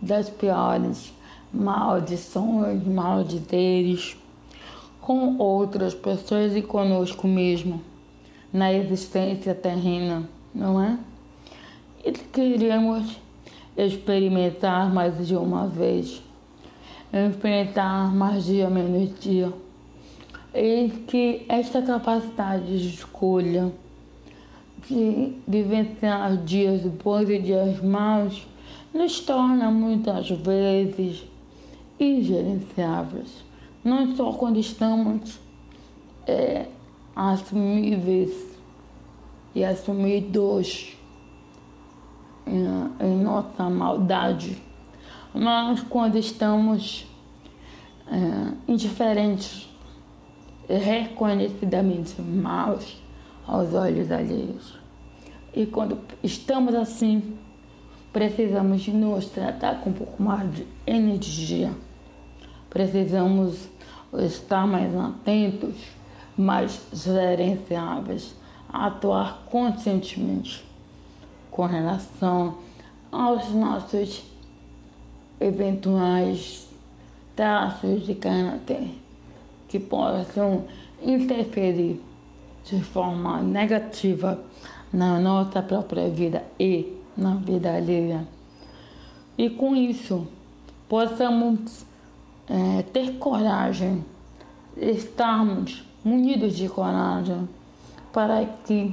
das piores maldições, maldizeres com outras pessoas e conosco mesmo na existência terrena, não é? E queremos experimentar mais de uma vez, enfrentar mais dia menos dia. E que esta capacidade de escolha, de vivenciar dias bons e dias maus, nos torna muitas vezes ingerenciáveis. Não só quando estamos é, assumíveis e assumidos em, em nossa maldade, mas quando estamos é, indiferentes, reconhecidamente maus aos olhos alheios. E quando estamos assim, precisamos nos tratar com um pouco mais de energia. Precisamos estar mais atentos mais gerenciáveis, atuar conscientemente com relação aos nossos eventuais traços de caráter que possam interferir de forma negativa na nossa própria vida e na vida alheia. E com isso, possamos é, ter coragem, estarmos munidos de coragem, para que,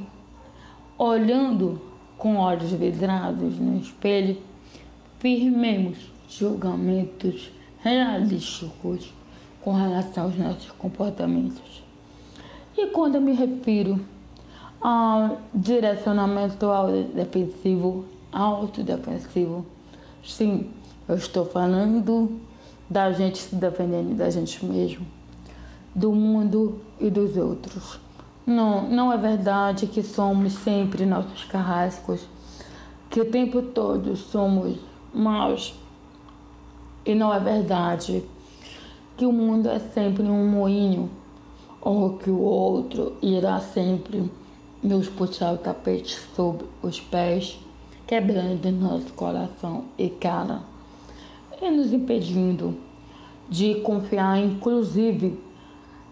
olhando com olhos vidrados no espelho, firmemos julgamentos realísticos com relação aos nossos comportamentos. E quando eu me refiro ao direcionamento autodefensivo, autodefensivo, sim, eu estou falando da gente se defendendo da gente mesmo do mundo e dos outros. Não, não é verdade que somos sempre nossos carrascos, que o tempo todo somos maus. E não é verdade que o mundo é sempre um moinho, ou que o outro irá sempre nos puxar o tapete sob os pés, quebrando nosso coração e cara, e nos impedindo de confiar, inclusive,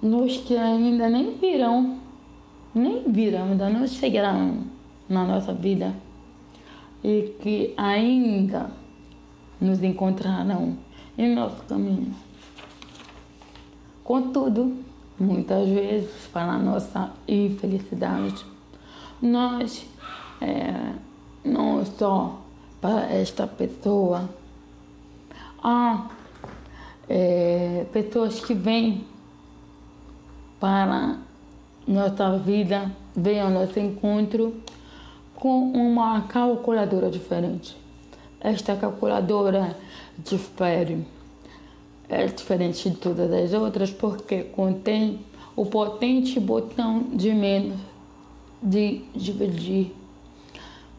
nos que ainda nem virão, nem virão, ainda não chegarão na nossa vida e que ainda nos encontrarão em nosso caminho. Contudo, muitas vezes, para nossa infelicidade, nós é, não só para esta pessoa, há é, pessoas que vêm para nossa vida, vêm ao nosso encontro com uma calculadora diferente. Esta calculadora difere, é diferente de todas as outras porque contém o potente botão de menos, de dividir,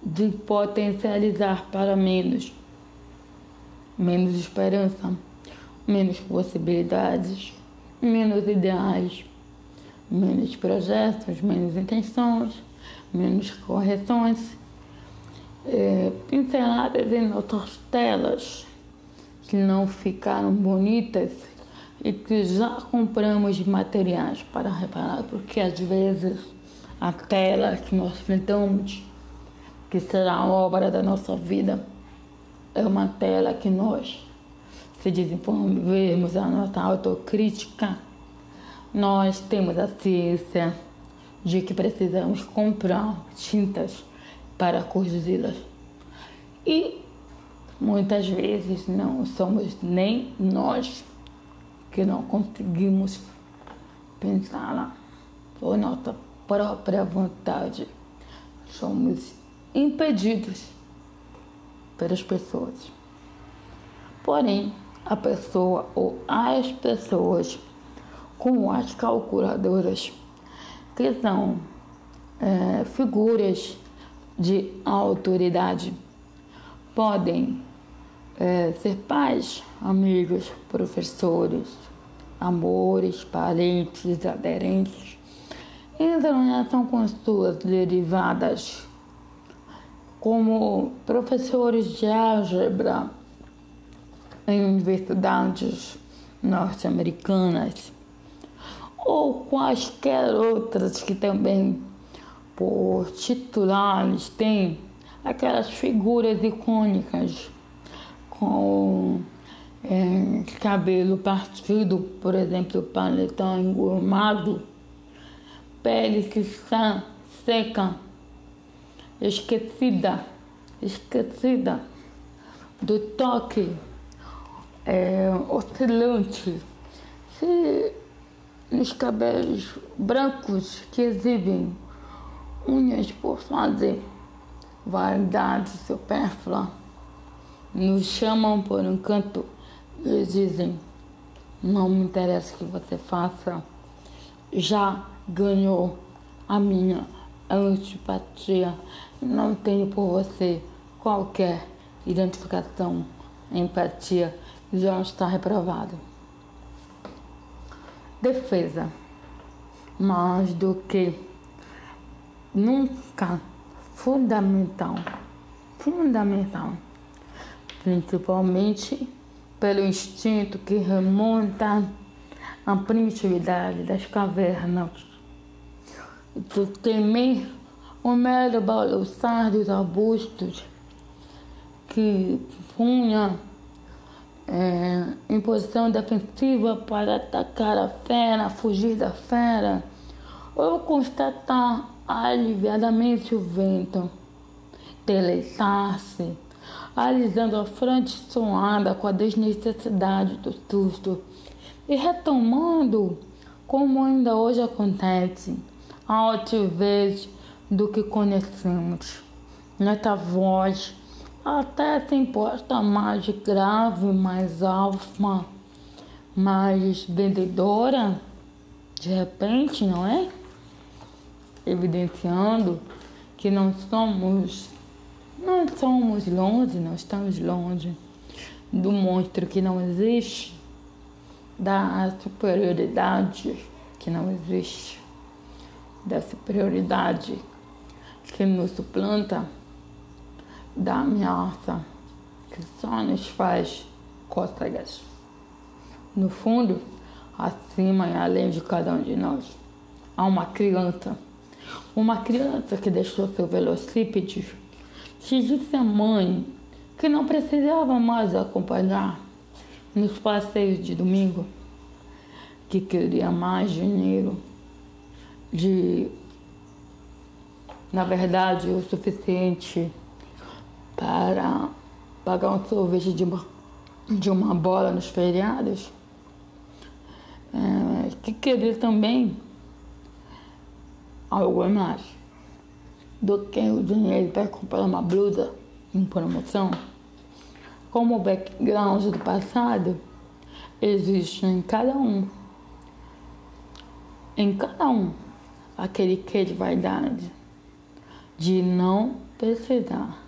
de potencializar para menos, menos esperança, menos possibilidades, menos ideais, menos projetos, menos intenções, menos correções, é, pinceladas em outras telas que não ficaram bonitas e que já compramos materiais para reparar, porque às vezes a tela que nós pintamos, que será a obra da nossa vida, é uma tela que nós, se desenvolvermos a nossa autocrítica, nós temos a ciência de que precisamos comprar tintas para corrigi-las. E muitas vezes não somos nem nós que não conseguimos pensá-la por nossa própria vontade. Somos impedidos pelas pessoas. Porém, a pessoa ou as pessoas com as calculadoras que são é, figuras de autoridade. Podem é, ser pais, amigos, professores, amores, parentes, aderentes. Entram em ação com suas derivadas, como professores de álgebra em universidades norte-americanas ou quaisquer outras que também, por titulares, têm aquelas figuras icônicas com é, cabelo partido, por exemplo, paletão engomado, pele que está seca, esquecida, esquecida do toque é, oscilante. Se nos cabelos brancos que exibem unhas por fazer, vaidade supérflua, nos chamam por um canto e dizem: Não me interessa o que você faça, já ganhou a minha antipatia, não tenho por você qualquer identificação, empatia, já está reprovado. Defesa, mais do que nunca. Fundamental, fundamental, principalmente pelo instinto que remonta à primitividade das cavernas, do temer o mero balançar dos arbustos que punha é, em posição defensiva para atacar a fera, fugir da fera, ou constatar aliviadamente o vento, deleitar-se, alisando a fronte suada com a desnecessidade do susto e retomando, como ainda hoje acontece, altivez do que conhecemos. Nesta voz até se imposta mais grave, mais alfa, mais vendedora, de repente, não é? Evidenciando que não somos, não somos longe, não estamos longe do monstro que não existe, da superioridade que não existe, da superioridade que nos suplanta da ameaça que só nos faz cócegas. No fundo, acima e além de cada um de nós, há uma criança. Uma criança que deixou seu velocípede, que disse à mãe que não precisava mais acompanhar nos passeios de domingo, que queria mais dinheiro, de, na verdade, o suficiente para pagar um sorvete de uma, de uma bola nos feriados, é, que queria também algo mais do que o dinheiro para comprar uma blusa em promoção. Como o background do passado existe em cada um, em cada um, aquele que de vaidade, de não precisar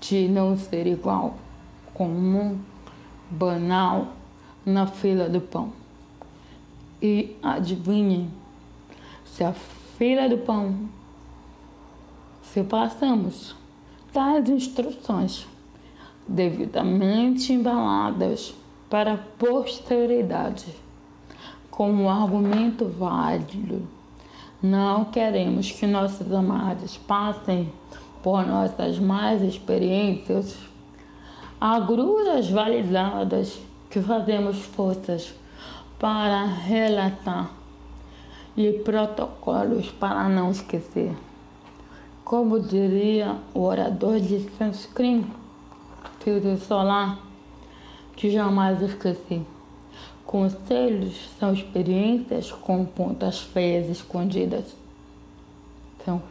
de não ser igual, comum, banal na fila do pão. E adivinhem, se a fila do pão, se passamos tais instruções devidamente embaladas para a posteridade, com um argumento válido, não queremos que nossos amados passem por nossas más experiências, agruras validadas que fazemos forças para relatar e protocolos para não esquecer. Como diria o orador de Sanskrit, filtro solar, que jamais esqueci. Conselhos são experiências com pontas feias escondidas. São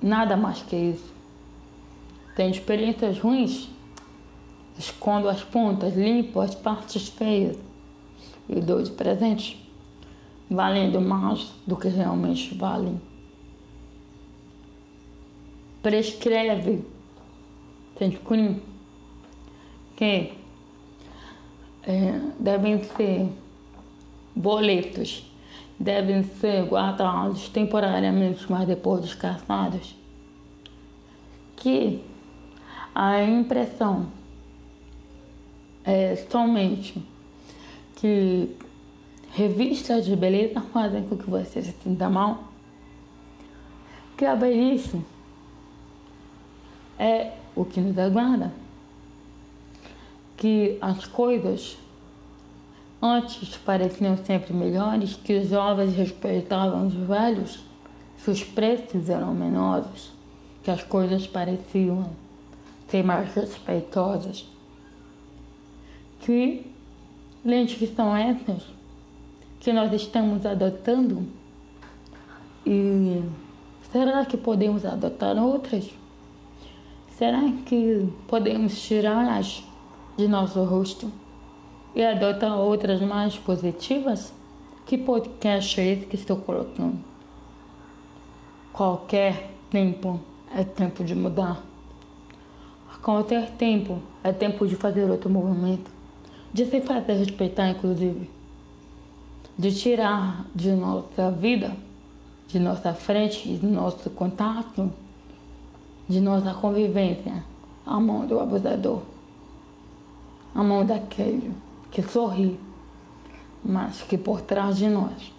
nada mais que isso. Tenho experiências ruins, escondo as pontas, limpo as partes feias e dou de presente, valendo mais do que realmente valem. Prescreve, tem que é, devem ser boletos, devem ser guardados temporariamente, mas depois descartados. Que a impressão é somente que revistas de beleza fazem com que você se sinta mal, que a velhice é o que nos aguarda, que as coisas antes pareciam sempre melhores, que os jovens respeitavam os velhos, que os preços eram menores, que as coisas pareciam ser mais respeitosas. Que lentes que são essas que nós estamos adotando? E será que podemos adotar outras? Será que podemos tirá-las de nosso rosto e adotar outras mais positivas? Que podcast é esse que estou colocando? Qualquer tempo é tempo de mudar. Qualquer tempo é tempo de fazer outro movimento, de se fazer respeitar, inclusive, de tirar de nossa vida, de nossa frente, de nosso contato, de nossa convivência, a mão do abusador, a mão daquele que sorri, mas que por trás de nós,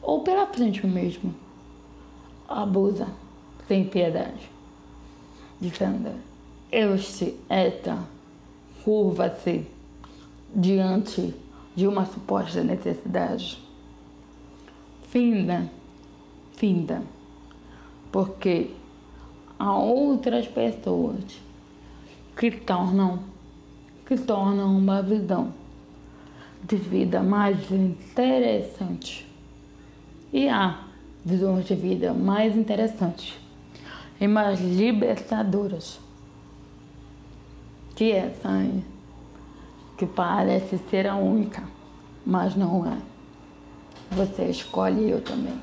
ou pela frente mesmo, abusa sem piedade, dizendo este, esta curva-se diante de uma suposta necessidade. Finda, finda, porque há outras pessoas que tornam, que tornam uma visão de vida mais interessante. E há visões de vida mais interessantes e mais libertadoras que essa aí, que parece ser a única, mas não é. Você escolhe eu também.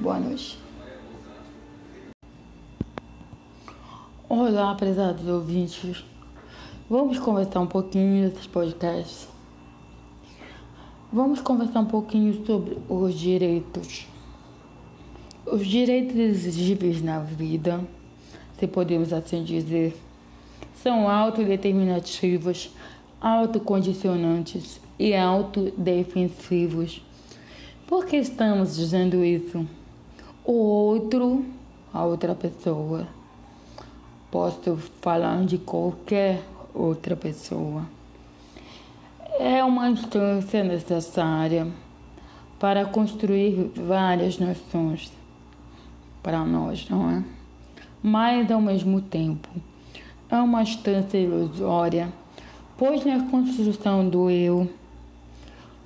Boa noite. Olá, prezados ouvintes. Vamos conversar um pouquinho desses podcasts. Vamos conversar um pouquinho sobre os direitos. Os direitos exigíveis na vida, se podemos assim dizer são autodeterminativos autocondicionantes e autodefensivos. Por que estamos dizendo isso? O outro, a outra pessoa. Posso falar de qualquer outra pessoa. É uma instância necessária para construir várias nações para nós, não é? Mas ao mesmo tempo é uma instância ilusória, pois na construção do eu,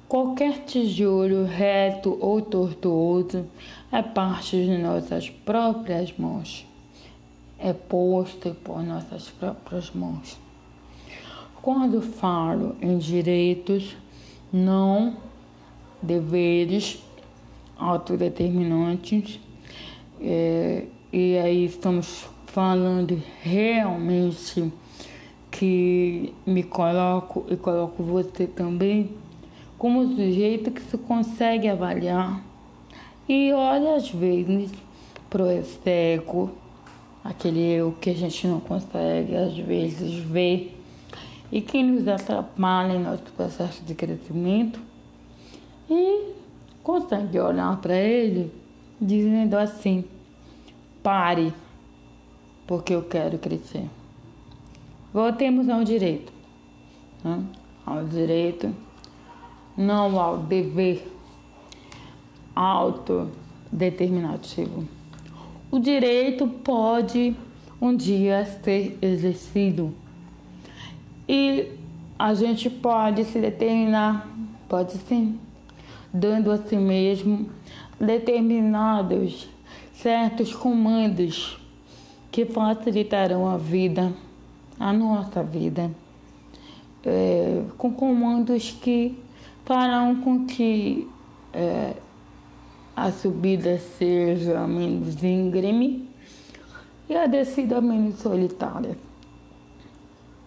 qualquer tijolo reto ou tortuoso é parte de nossas próprias mãos, é posto por nossas próprias mãos. Quando falo em direitos, não deveres autodeterminantes, é, e aí estamos falando realmente que me coloco e coloco você também como sujeito que se consegue avaliar. E olha às vezes pro execo, aquele eu que a gente não consegue às vezes ver e que nos atrapalha em nosso processo de crescimento e consegue olhar para ele dizendo assim: pare, porque eu quero crescer. Voltemos ao direito, né? ao direito, não ao dever autodeterminativo. O direito pode um dia ser exercido e a gente pode se determinar, pode sim, dando a si mesmo determinados certos comandos que facilitarão a vida, a nossa vida, é, com comandos que farão com que é, a subida seja menos íngreme e a descida menos solitária.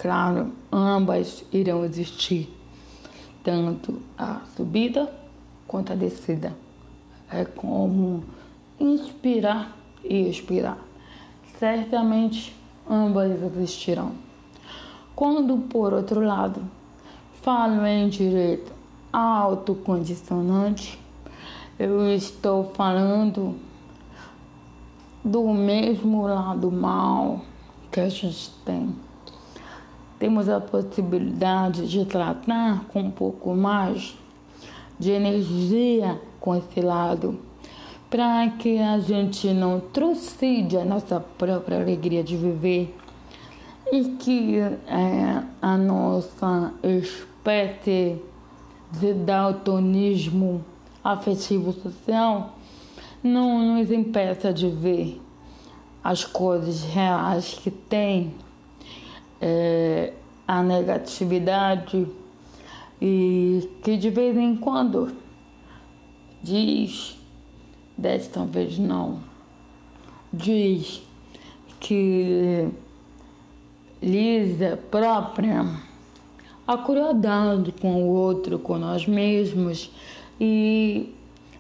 Claro, ambas irão existir, tanto a subida quanto a descida. É como inspirar e expirar. Certamente ambas existirão. Quando, por outro lado, falo em direito autocondicionante, eu estou falando do mesmo lado mal que a gente tem. Temos a possibilidade de tratar com um pouco mais de energia com esse lado, para que a gente não trucide a nossa própria alegria de viver e que é, a nossa espécie de daltonismo afetivo social não nos impeça de ver as coisas reais que tem é, a negatividade. E que de vez em quando diz, desta vez não, diz que lisa própria a crueldade com o outro, com nós mesmos e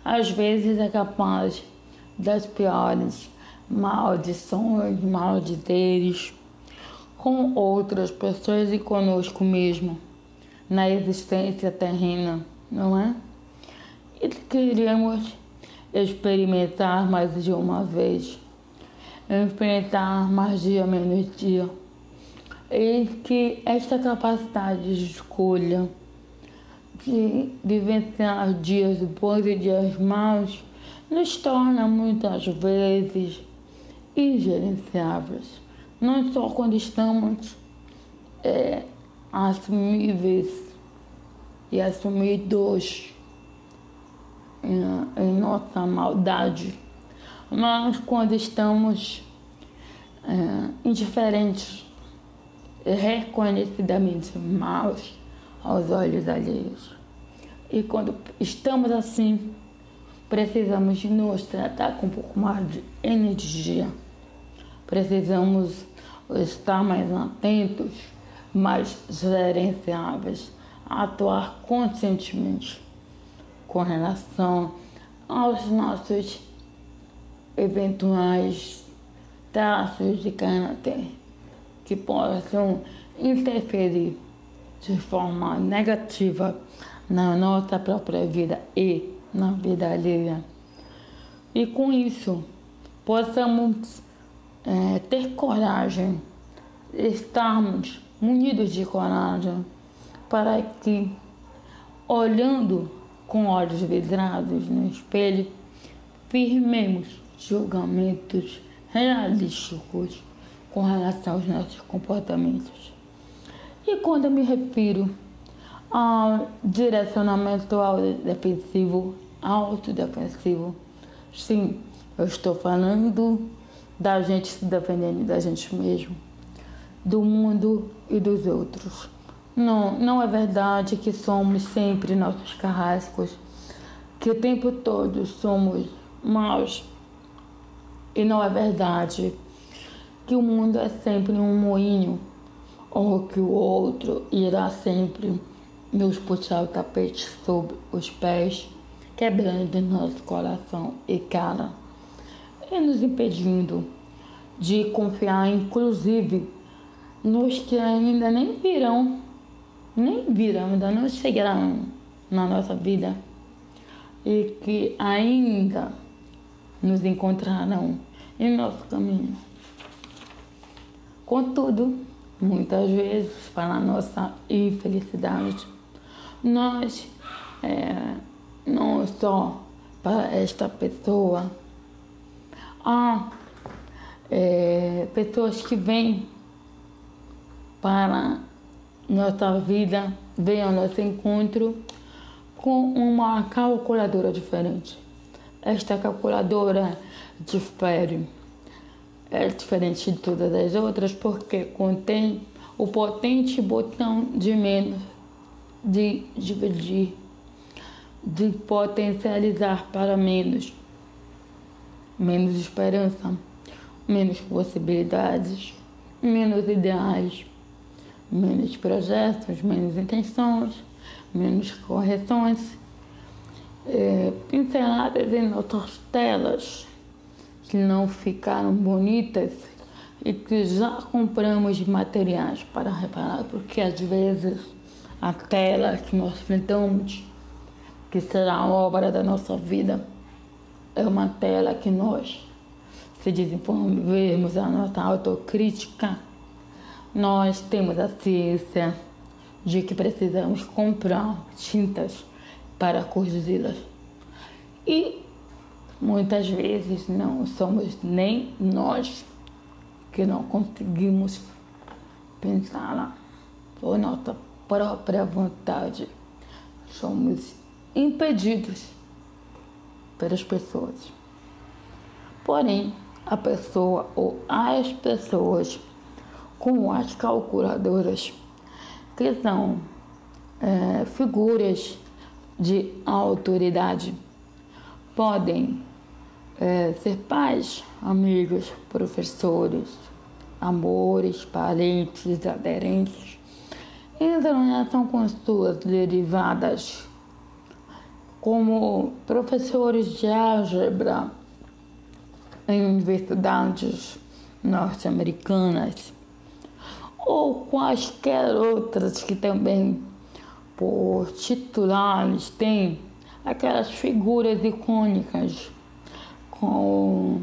às vezes é capaz das piores maldições, maldizeres com outras pessoas e conosco mesmo na existência terrena, não é? E queremos experimentar mais de uma vez, experimentar mais dia menos dia. E que esta capacidade de escolha, de vivenciar dias bons e dias maus, nos torna muitas vezes ingerenciáveis. Não só quando estamos é, assumíveis e assumidos em, em nossa maldade, mas quando estamos é, indiferentes, reconhecidamente maus aos olhos alheios. E quando estamos assim, precisamos nos tratar com um pouco mais de energia. Precisamos estar mais atentos mais gerenciáveis, atuar conscientemente com relação aos nossos eventuais traços de caráter que possam interferir de forma negativa na nossa própria vida e na vida alheia. E com isso, possamos é, ter coragem, estarmos munidos de coragem, para que, olhando com olhos vidrados no espelho, firmemos julgamentos realísticos com relação aos nossos comportamentos. E quando eu me refiro ao direcionamento defensivo, autodefensivo, sim, eu estou falando da gente se defendendo da gente mesmo, do mundo e dos outros. Não, não é verdade que somos sempre nossos carrascos, que o tempo todo somos maus. E não é verdade que o mundo é sempre um moinho, ou que o outro irá sempre nos puxar o tapete sob os pés, quebrando nosso coração e cara, e nos impedindo de confiar, inclusive, nos que ainda nem virão, nem virão, ainda não chegarão na nossa vida e que ainda nos encontrarão em nosso caminho. Contudo, muitas vezes, para nossa infelicidade, nós, é, não só para esta pessoa, há é, pessoas que vêm para nossa vida, vêm ao nosso encontro com uma calculadora diferente. Esta calculadora difere, é diferente de todas as outras porque contém o potente botão de menos, de dividir, de potencializar para menos, menos esperança, menos possibilidades, menos ideais, menos projetos, menos intenções, menos correções, é, pinceladas em nossas telas que não ficaram bonitas e que já compramos materiais para reparar, porque às vezes a tela que nós pintamos, que será a obra da nossa vida, é uma tela que nós, se desenvolvermos a nossa autocrítica, nós temos a ciência de que precisamos comprar tintas para corrigi-las. E muitas vezes não somos nem nós que não conseguimos pensar lá por nossa própria vontade. Somos impedidos pelas pessoas. Porém, a pessoa ou as pessoas com as calculadoras que são é, figuras de autoridade. Podem é, ser pais, amigos, professores, amores, parentes, aderentes. Entram em ação com suas derivadas, como professores de álgebra em universidades norte-americanas ou quaisquer outras que também, por titulares, têm aquelas figuras icônicas com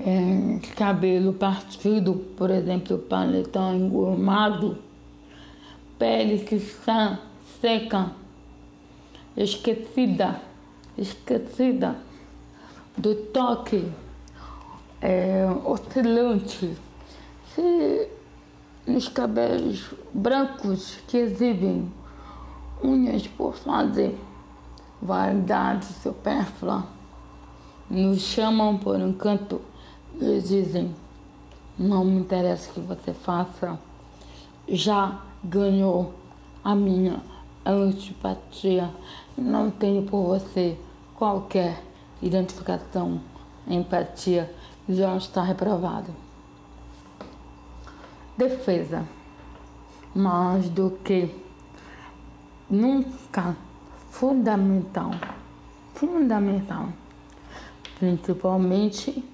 é, cabelo partido, por exemplo, paletão engomado, pele que está seca, esquecida, esquecida do toque é, oscilante. Se nos cabelos brancos que exibem unhas por fazer, vaidade supérflua, nos chamam por um canto e dizem: Não me interessa o que você faça, já ganhou a minha antipatia, não tenho por você qualquer identificação, empatia, já está reprovado defesa, mais do que nunca. Fundamental, fundamental, principalmente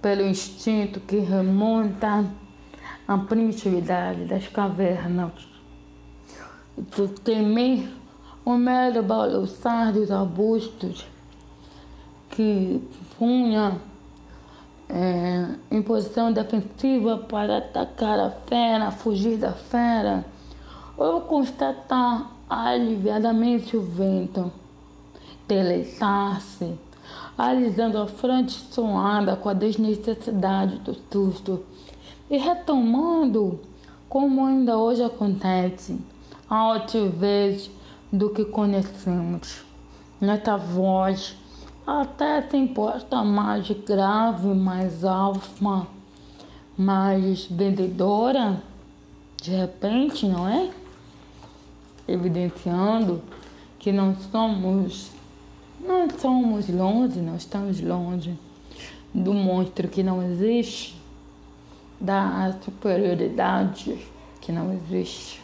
pelo instinto que remonta à primitividade das cavernas por temer o mero balançar dos arbustos que punha é, em posição defensiva para atacar a fera, fugir da fera, ou constatar aliviadamente o vento, deleitar-se, alisando a fronte suada com a desnecessidade do susto e retomando, como ainda hoje acontece, a altivez do que conhecemos. Nesta voz até se importa mais grave, mais alfa, mais vendedora, de repente, não é? Evidenciando que não somos, não somos longe, não estamos longe do monstro que não existe, da superioridade que não existe,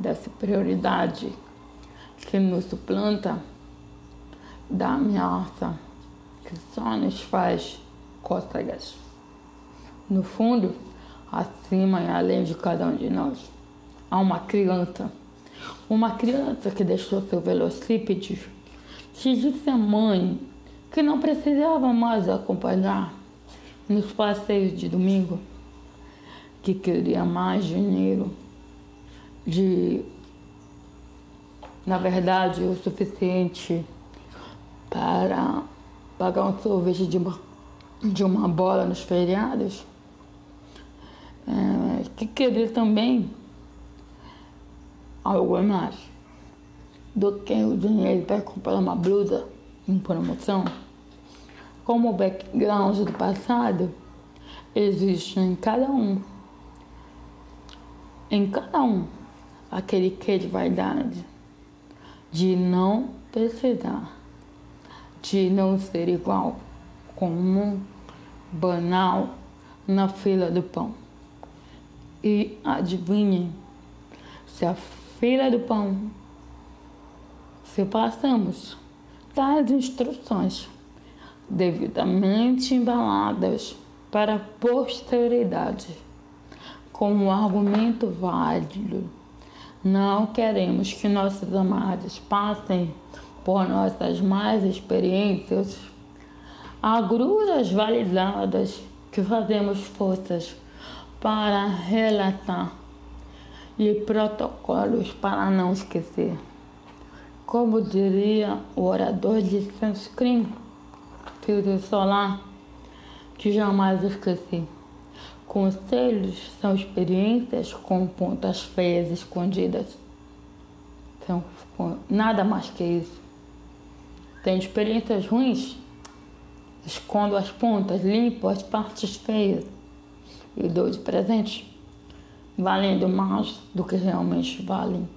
da superioridade que nos suplanta da ameaça que só nos faz cócegas. No fundo, acima e além de cada um de nós, há uma criança. Uma criança que deixou seu velocípede, que disse à mãe que não precisava mais acompanhar nos passeios de domingo, que queria mais dinheiro, de, na verdade, o suficiente para pagar um sorvete de uma, de uma bola nos feriados, é, que querer também algo mais do que o dinheiro para comprar uma blusa em promoção. Como o background do passado existe em cada um, em cada um, aquele que de vaidade, de não precisar de não ser igual, comum, banal na fila do pão. E adivinhem, se a fila do pão, se passamos das instruções devidamente embaladas para a posteridade, com um argumento válido, não queremos que nossos amados passem por nossas mais experiências, agruras validadas que fazemos forças para relatar e protocolos para não esquecer. Como diria o orador de Sanskrit, filtro solar, que jamais esqueci. Conselhos são experiências com pontas feias escondidas. São nada mais que isso. Tenho experiências ruins, escondo as pontas, limpo as partes feias e dou de presente, valendo mais do que realmente valem.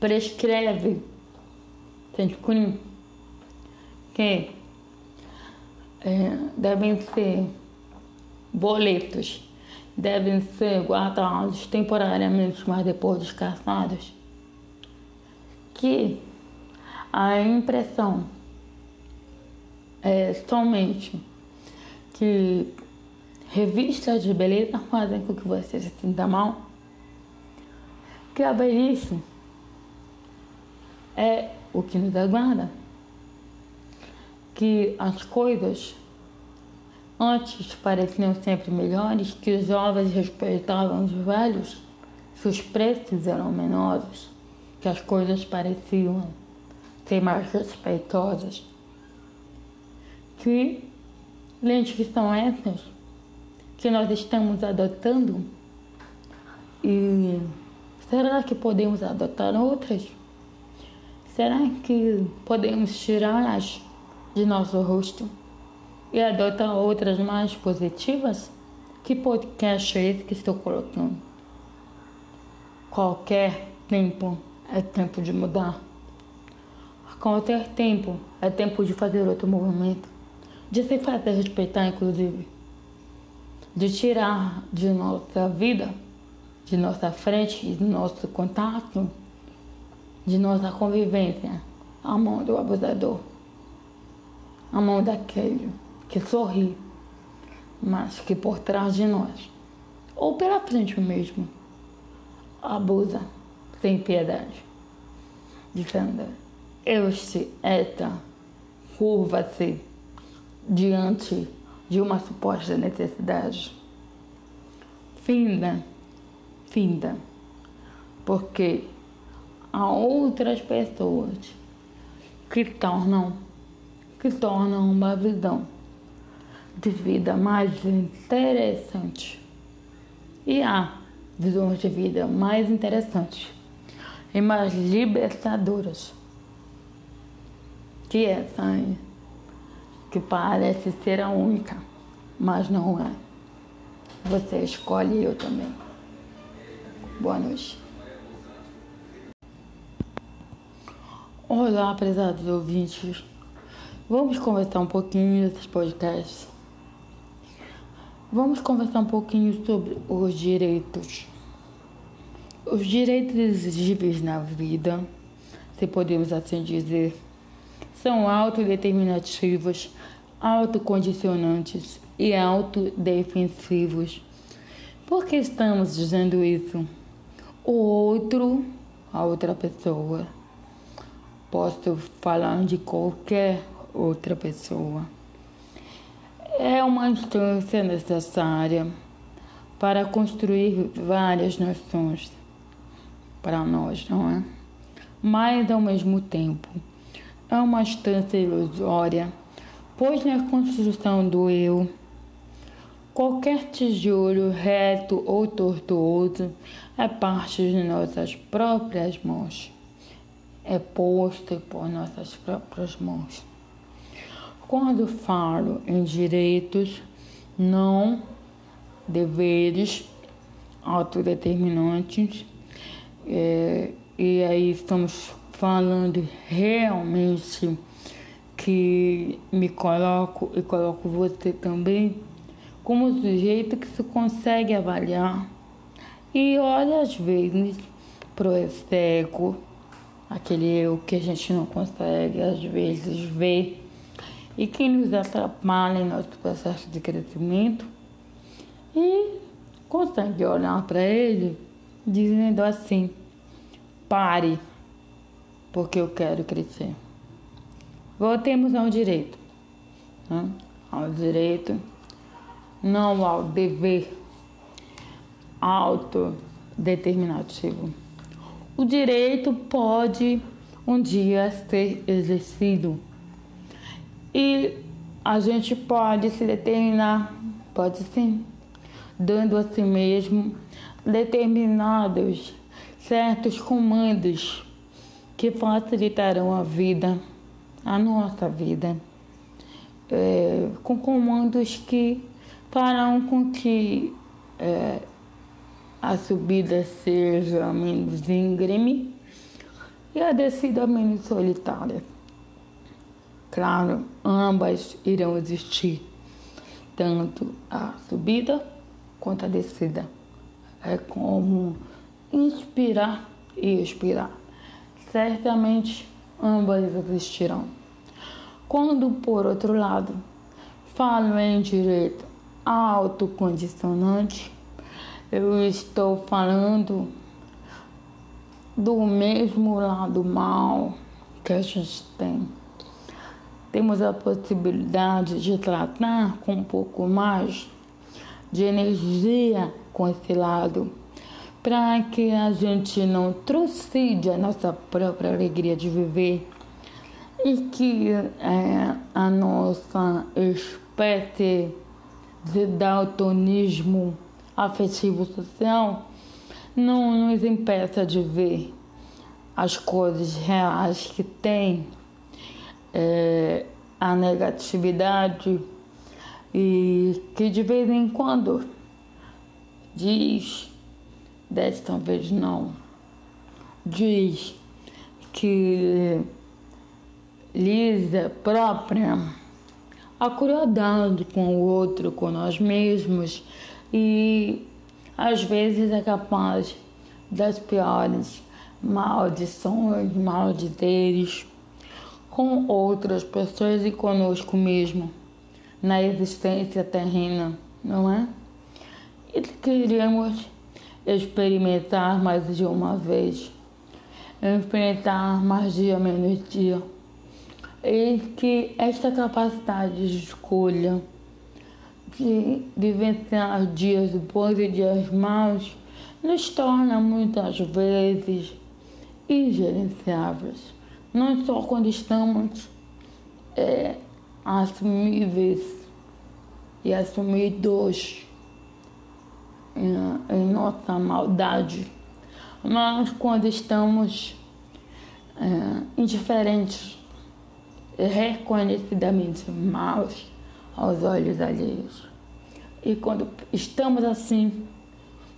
Prescreve, Sanskrit, que é, devem ser boletos, devem ser guardados temporariamente, mas depois descartados, que a impressão é somente que revistas de beleza fazem com que você se sinta mal, que a velhice é o que nos aguarda, que as coisas antes pareciam sempre melhores, que os jovens respeitavam os velhos, que os preços eram menores, que as coisas pareciam ser mais respeitosas. Que lentes que são essas que nós estamos adotando? E será que podemos adotar outras? Será que podemos tirá-las de nosso rosto e adotar outras mais positivas? Que podcast é esse que estou colocando? Qualquer tempo é tempo de mudar. Qualquer tempo é tempo de fazer outro movimento, de se fazer respeitar, inclusive, de tirar de nossa vida, de nossa frente, de nosso contato, de nossa convivência, a mão do abusador, a mão daquele que sorri, mas que por trás de nós, ou pela frente mesmo, abusa sem piedade, dizendo: Este, esta, curva-se diante de uma suposta necessidade. Finda, finda, porque há outras pessoas que tornam, que tornam uma visão de vida mais interessante. E há visões de vida mais interessantes e mais libertadoras que essa aí, que parece ser a única, mas não é. Você escolhe eu também. Boa noite. Olá, prezados ouvintes. Vamos conversar um pouquinho nesses podcasts. Vamos conversar um pouquinho sobre os direitos. Os direitos exigíveis na vida, se podemos assim dizer, são autodeterminativos, autocondicionantes e autodefensivos. Por que estamos dizendo isso? O outro, a outra pessoa, posso falar de qualquer outra pessoa. É uma instância necessária para construir várias nações para nós, não é? Mas ao mesmo tempo é uma instância ilusória, pois na construção do eu, qualquer tijolo reto ou tortuoso é parte de nossas próprias mãos é posto por nossas próprias mãos. Quando falo em direitos, não deveres autodeterminantes, é, e aí estamos falando realmente que me coloco e coloco você também como sujeito que se consegue avaliar. E olha às vezes pro execo aquele eu que a gente não consegue às vezes ver e que nos atrapalha em nosso processo de crescimento e consegue olhar para ele dizendo assim: pare, porque eu quero crescer. Voltemos ao direito, né? ao direito, não ao dever autodeterminativo. O direito pode um dia ser exercido e a gente pode se determinar, pode sim, dando a si mesmo determinados certos comandos que facilitarão a vida, a nossa vida, é, com comandos que farão com que é, a subida seja menos íngreme e a descida menos solitária. Claro, ambas irão existir, tanto a subida quanto a descida. É como inspirar e expirar. Certamente ambas existirão. Quando, por outro lado, falo em direito autocondicionante, eu estou falando do mesmo lado mal que a gente tem. Temos a possibilidade de tratar com um pouco mais de energia com esse lado, para que a gente não trucide a nossa própria alegria de viver e que é, a nossa espécie de daltonismo afetivo social não nos impeça de ver as coisas reais que tem é, a negatividade. E que de vez em quando diz, desta vez não, diz que lisa própria a crueldade com o outro, com nós mesmos e às vezes é capaz das piores maldições, maldizeres com outras pessoas e conosco mesmo na existência terrena, não é? E queremos experimentar mais de uma vez, experimentar mais dia menos dia. E que esta capacidade de escolha, de vivenciar dias bons e dias maus, nos torna muitas vezes ingerenciáveis. Não só quando estamos é, assumíveis e assumidos em, em nossa maldade, mas quando estamos é, indiferentes e reconhecidamente maus aos olhos alheios. E quando estamos assim,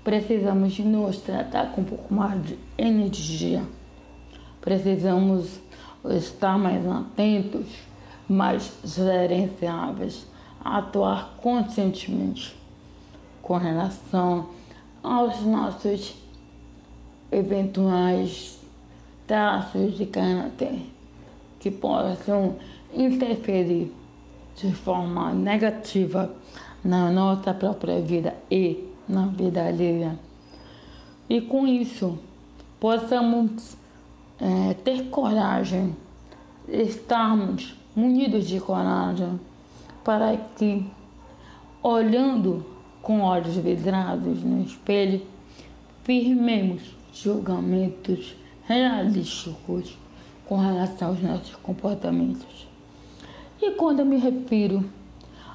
precisamos nos tratar com um pouco mais de energia. Precisamos estar mais atentos, mais gerenciáveis, atuar conscientemente com relação aos nossos eventuais traços de caráter que possam interferir de forma negativa na nossa própria vida e na vida alheia. E com isso, possamos é, ter coragem, estarmos munidos de coragem, para que, olhando com olhos vidrados no espelho, firmemos julgamentos realísticos com relação aos nossos comportamentos. E quando eu me refiro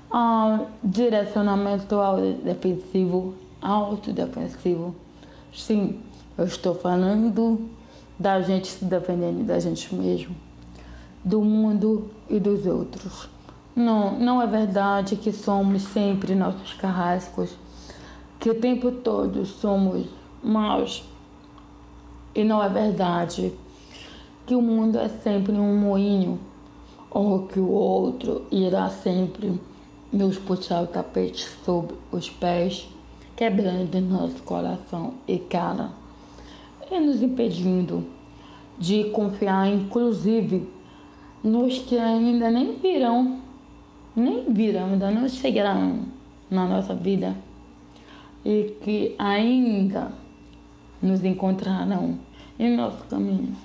ao direcionamento defensivo, autodefensivo, sim, eu estou falando da gente se defendendo da gente mesmo, do mundo e dos outros. Não, não é verdade que somos sempre nossos carrascos, que o tempo todo somos maus. E não é verdade que o mundo é sempre um moinho, ou que o outro irá sempre nos puxar o tapete sob os pés, quebrando nosso coração e cara, e nos impedindo de confiar, inclusive, nos que ainda nem virão nem viram, ainda não chegaram na nossa vida e que ainda nos encontrarão em nosso caminho.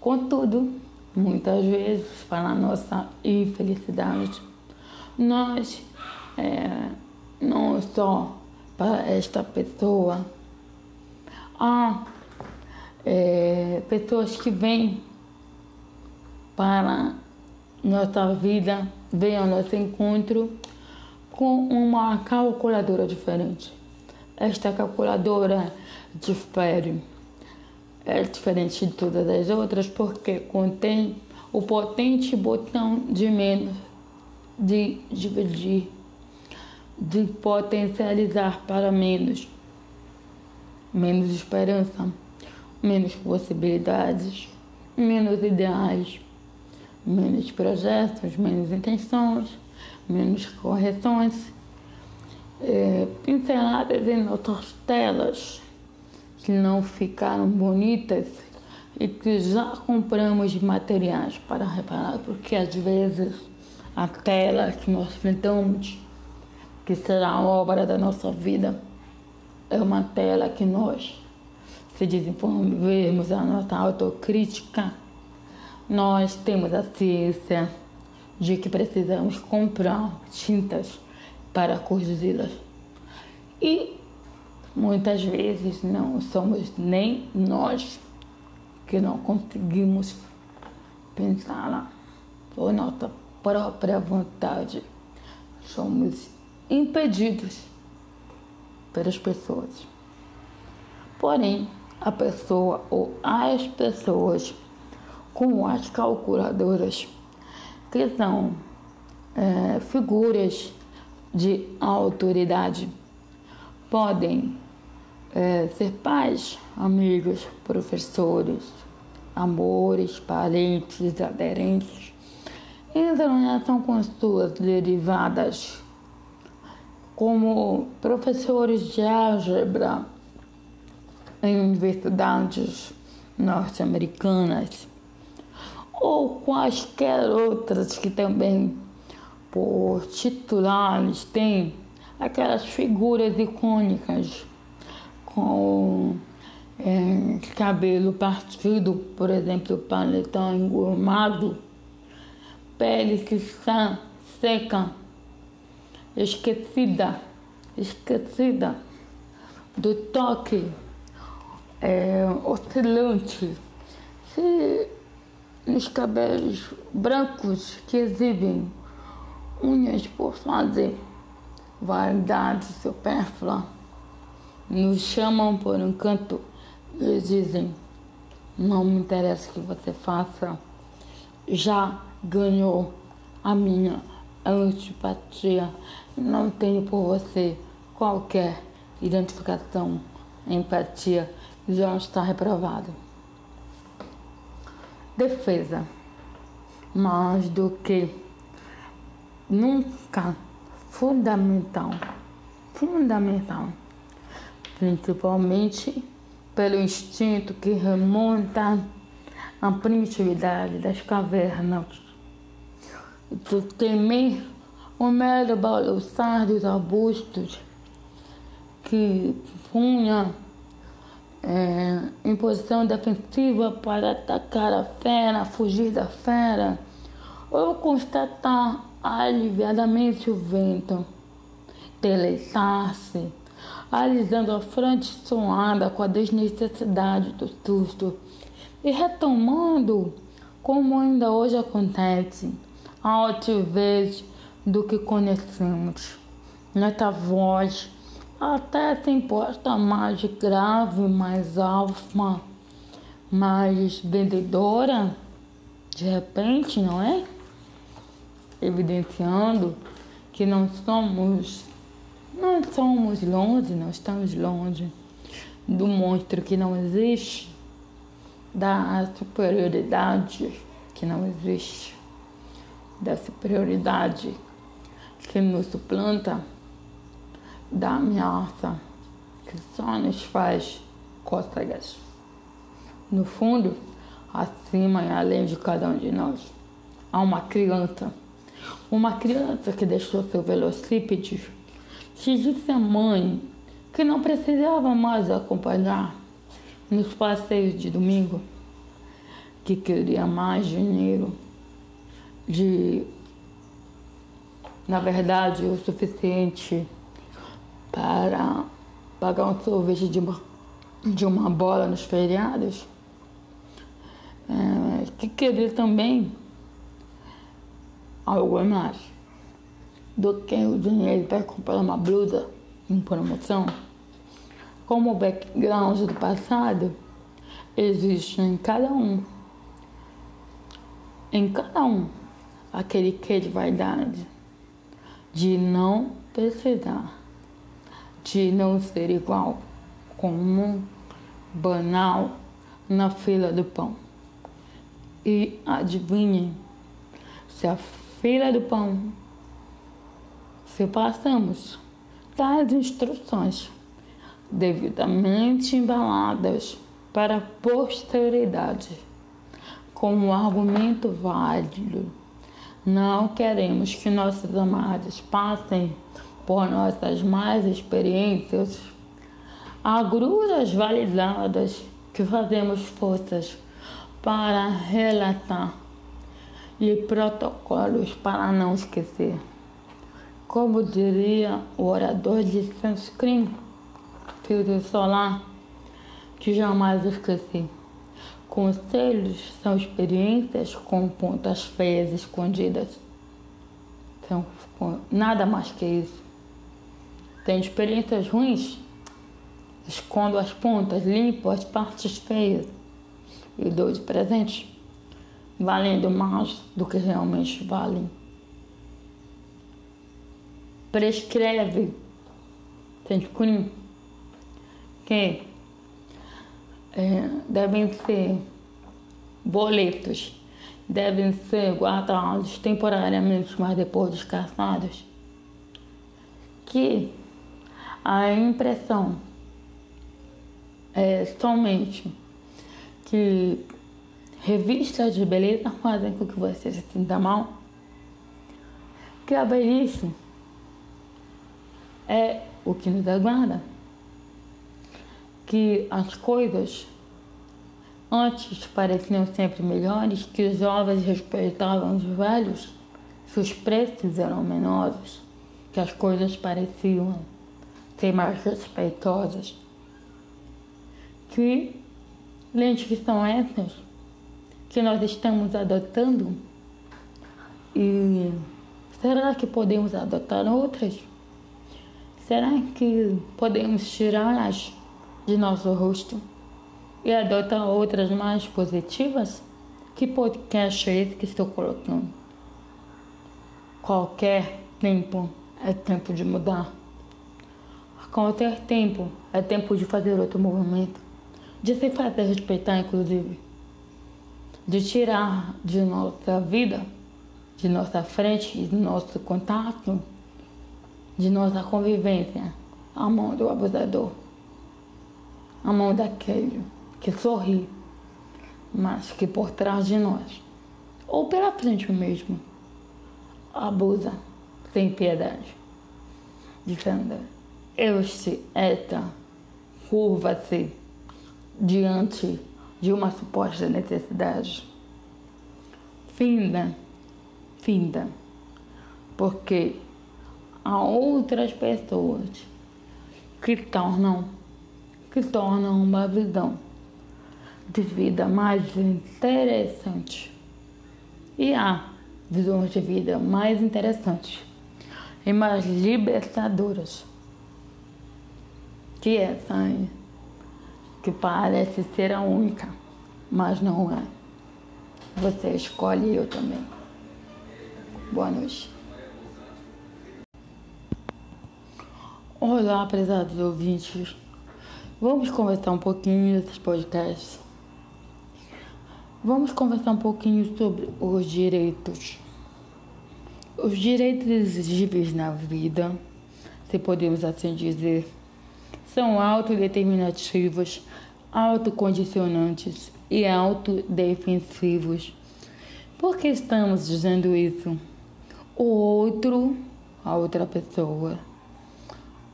Contudo, muitas vezes, para nossa infelicidade, nós, é, não só para esta pessoa, há é, pessoas que vêm para nossa vida vem ao nosso encontro com uma calculadora diferente. Esta calculadora difere, é diferente de todas as outras porque contém o potente botão de menos, de dividir, de potencializar para menos, menos esperança, menos possibilidades, menos ideais. Menos projetos, menos intenções, menos correções, é, pinceladas em outras telas que não ficaram bonitas e que já compramos materiais para reparar, porque às vezes a tela que nós pintamos, que será a obra da nossa vida, é uma tela que nós, se desenvolvermos a nossa autocrítica, nós temos a ciência de que precisamos comprar tintas para corrigi-las. E muitas vezes não somos nem nós que não conseguimos pensá-la por nossa própria vontade. Somos impedidos pelas pessoas. Porém, a pessoa ou as pessoas com as calculadoras, que são é, figuras de autoridade. Podem é, ser pais, amigos, professores, amores, parentes, aderentes, em relação com suas derivadas, como professores de álgebra em universidades norte-americanas ou quaisquer outras que também, por titulares, têm aquelas figuras icônicas com é, cabelo partido, por exemplo, paletão engomado, pele que está seca, esquecida, esquecida do toque é, oscilante, se nos cabelos brancos que exibem unhas por fazer, vaidade supérflua, nos chamam por um canto eles dizem: não me interessa o que você faça, já ganhou a minha antipatia, não tenho por você qualquer identificação, empatia, já está reprovado. Defesa. Mais do que nunca fundamental, fundamental, principalmente pelo instinto que remonta à primitividade das cavernas. Do temer o mero balançar dos arbustos que punha é, em posição defensiva para atacar a fera, fugir da fera, ou constatar aliviadamente o vento, deleitar-se alisando a fronte suada com a desnecessidade do susto e retomando, como ainda hoje acontece, altivez do que conhecemos. Nesta voz, até se imposta mais grave, mais alfa, mais vendedora, de repente, não é? Evidenciando que não somos não somos longe, não estamos longe do monstro que não existe, da superioridade que não existe, da superioridade que nos suplanta, da ameaça que só nos faz cócegas. No fundo, acima e além de cada um de nós, há uma criança. Uma criança que deixou seu velocípede se disse à mãe que não precisava mais acompanhar nos passeios de domingo, que queria mais dinheiro, de, na verdade, o suficiente para pagar um sorvete de uma, de uma bola nos feriados, é, que queria também algo mais do que o dinheiro para comprar uma blusa em promoção. Como o background do passado existe em cada um, em cada um, aquele que de vaidade, de não precisar, de não ser igual, comum, banal, na fila do pão. E adivinhem, se a fila do pão se passamos tais instruções devidamente embaladas para a posteridade com um argumento válido. Não queremos que nossos amados passem por nossas más experiências, agruras validadas que fazemos forças para relatar e protocolos para não esquecer. Como diria o orador de Sanskrit, filtro solar, que jamais esqueci. Conselhos são experiências com pontas feias escondidas. São nada mais que isso. Tem experiências ruins, escondo as pontas, limpo as partes feias e dou de presente, valendo mais do que realmente valem prescreve Sanskrit que é, devem ser boletos, devem ser guardados temporariamente, mas depois descartados, que a impressão é somente que revistas de beleza fazem com que você se sinta mal, que a velhice é o que nos aguarda. Que as coisas antes pareciam sempre melhores, que os jovens respeitavam os velhos, que os preços eram menores, que as coisas pareciam ser mais respeitosas. Que lentes que são essas que nós estamos adotando? E será que podemos adotar outras? Será que podemos tirá-las de nosso rosto e adotar outras mais positivas? Que podcast é esse que estou colocando? Qualquer tempo é tempo de mudar. Qualquer tempo é tempo de fazer outro movimento. De se fazer respeitar, inclusive. De tirar de nossa vida, de nossa frente, de nosso contato, de nossa convivência, a mão do abusador. A mão daquele que sorri, mas que por trás de nós, ou pela frente mesmo, abusa sem piedade, dizendo: Este, esta, curva-se diante de uma suposta necessidade. Finda, finda, porque há outras pessoas que tornam, que tornam uma visão de vida mais interessante. E há visões de vida mais interessantes e mais libertadoras que essa aí, que parece ser a única, mas não é. Você escolhe eu também. Boa noite. Olá, prezados ouvintes. Vamos conversar um pouquinho nesses podcasts. Vamos conversar um pouquinho sobre os direitos. Os direitos exigíveis na vida, se podemos assim dizer, são autodeterminativos, autocondicionantes e autodefensivos. Por que estamos dizendo isso? O outro, a outra pessoa,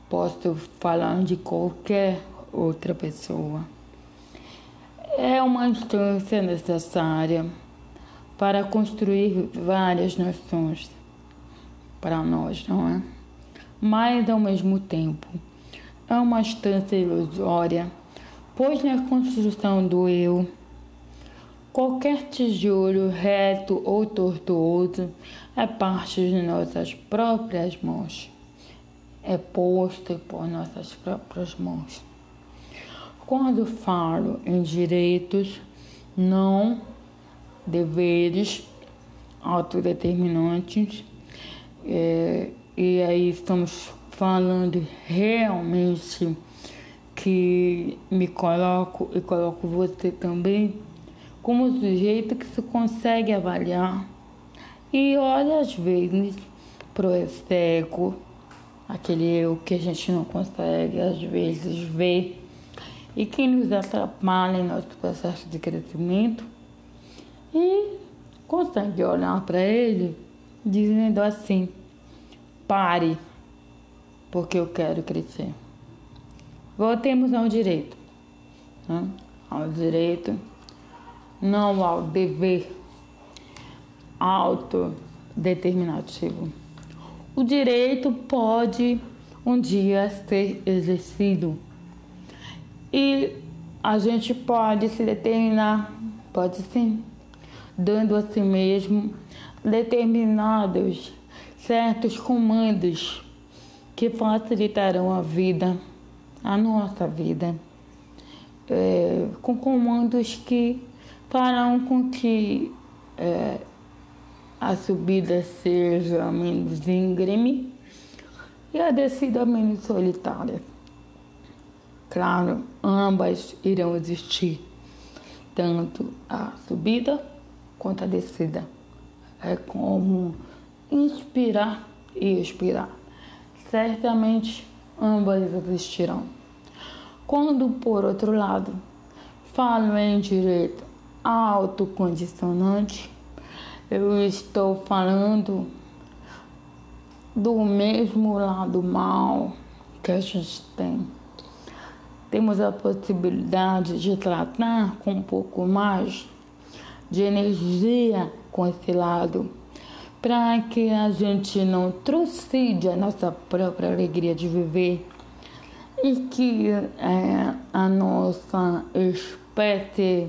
posso falar de qualquer outra pessoa. É uma instância necessária para construir várias nações para nós, não é? Mas, ao mesmo tempo, é uma instância ilusória, pois na construção do eu, qualquer tijolo reto ou tortuoso é parte de nossas próprias mãos, é posto por nossas próprias mãos. Quando falo em direitos, não deveres autodeterminantes, é, e aí estamos falando realmente que me coloco e coloco você também como sujeito que se consegue avaliar. E olha às vezes pro externo, aquele eu que a gente não consegue às vezes ver e que nos atrapalha em nosso processo de crescimento e consegue olhar para ele dizendo assim: pare, porque eu quero crescer. Voltemos ao direito, né? ao direito, não ao dever autodeterminativo. O direito pode um dia ser exercido e a gente pode se determinar, pode sim, dando a si mesmo determinados certos comandos que facilitarão a vida, a nossa vida, é, com comandos que farão com que é, a subida seja menos íngreme e a descida menos solitária. Claro, ambas irão existir, tanto a subida quanto a descida. É como inspirar e expirar. Certamente ambas existirão. Quando, por outro lado, falo em direito autocondicionante, eu estou falando do mesmo lado mal que a gente tem temos a possibilidade de tratar com um pouco mais de energia com esse lado, para que a gente não trucide a nossa própria alegria de viver e que é, a nossa espécie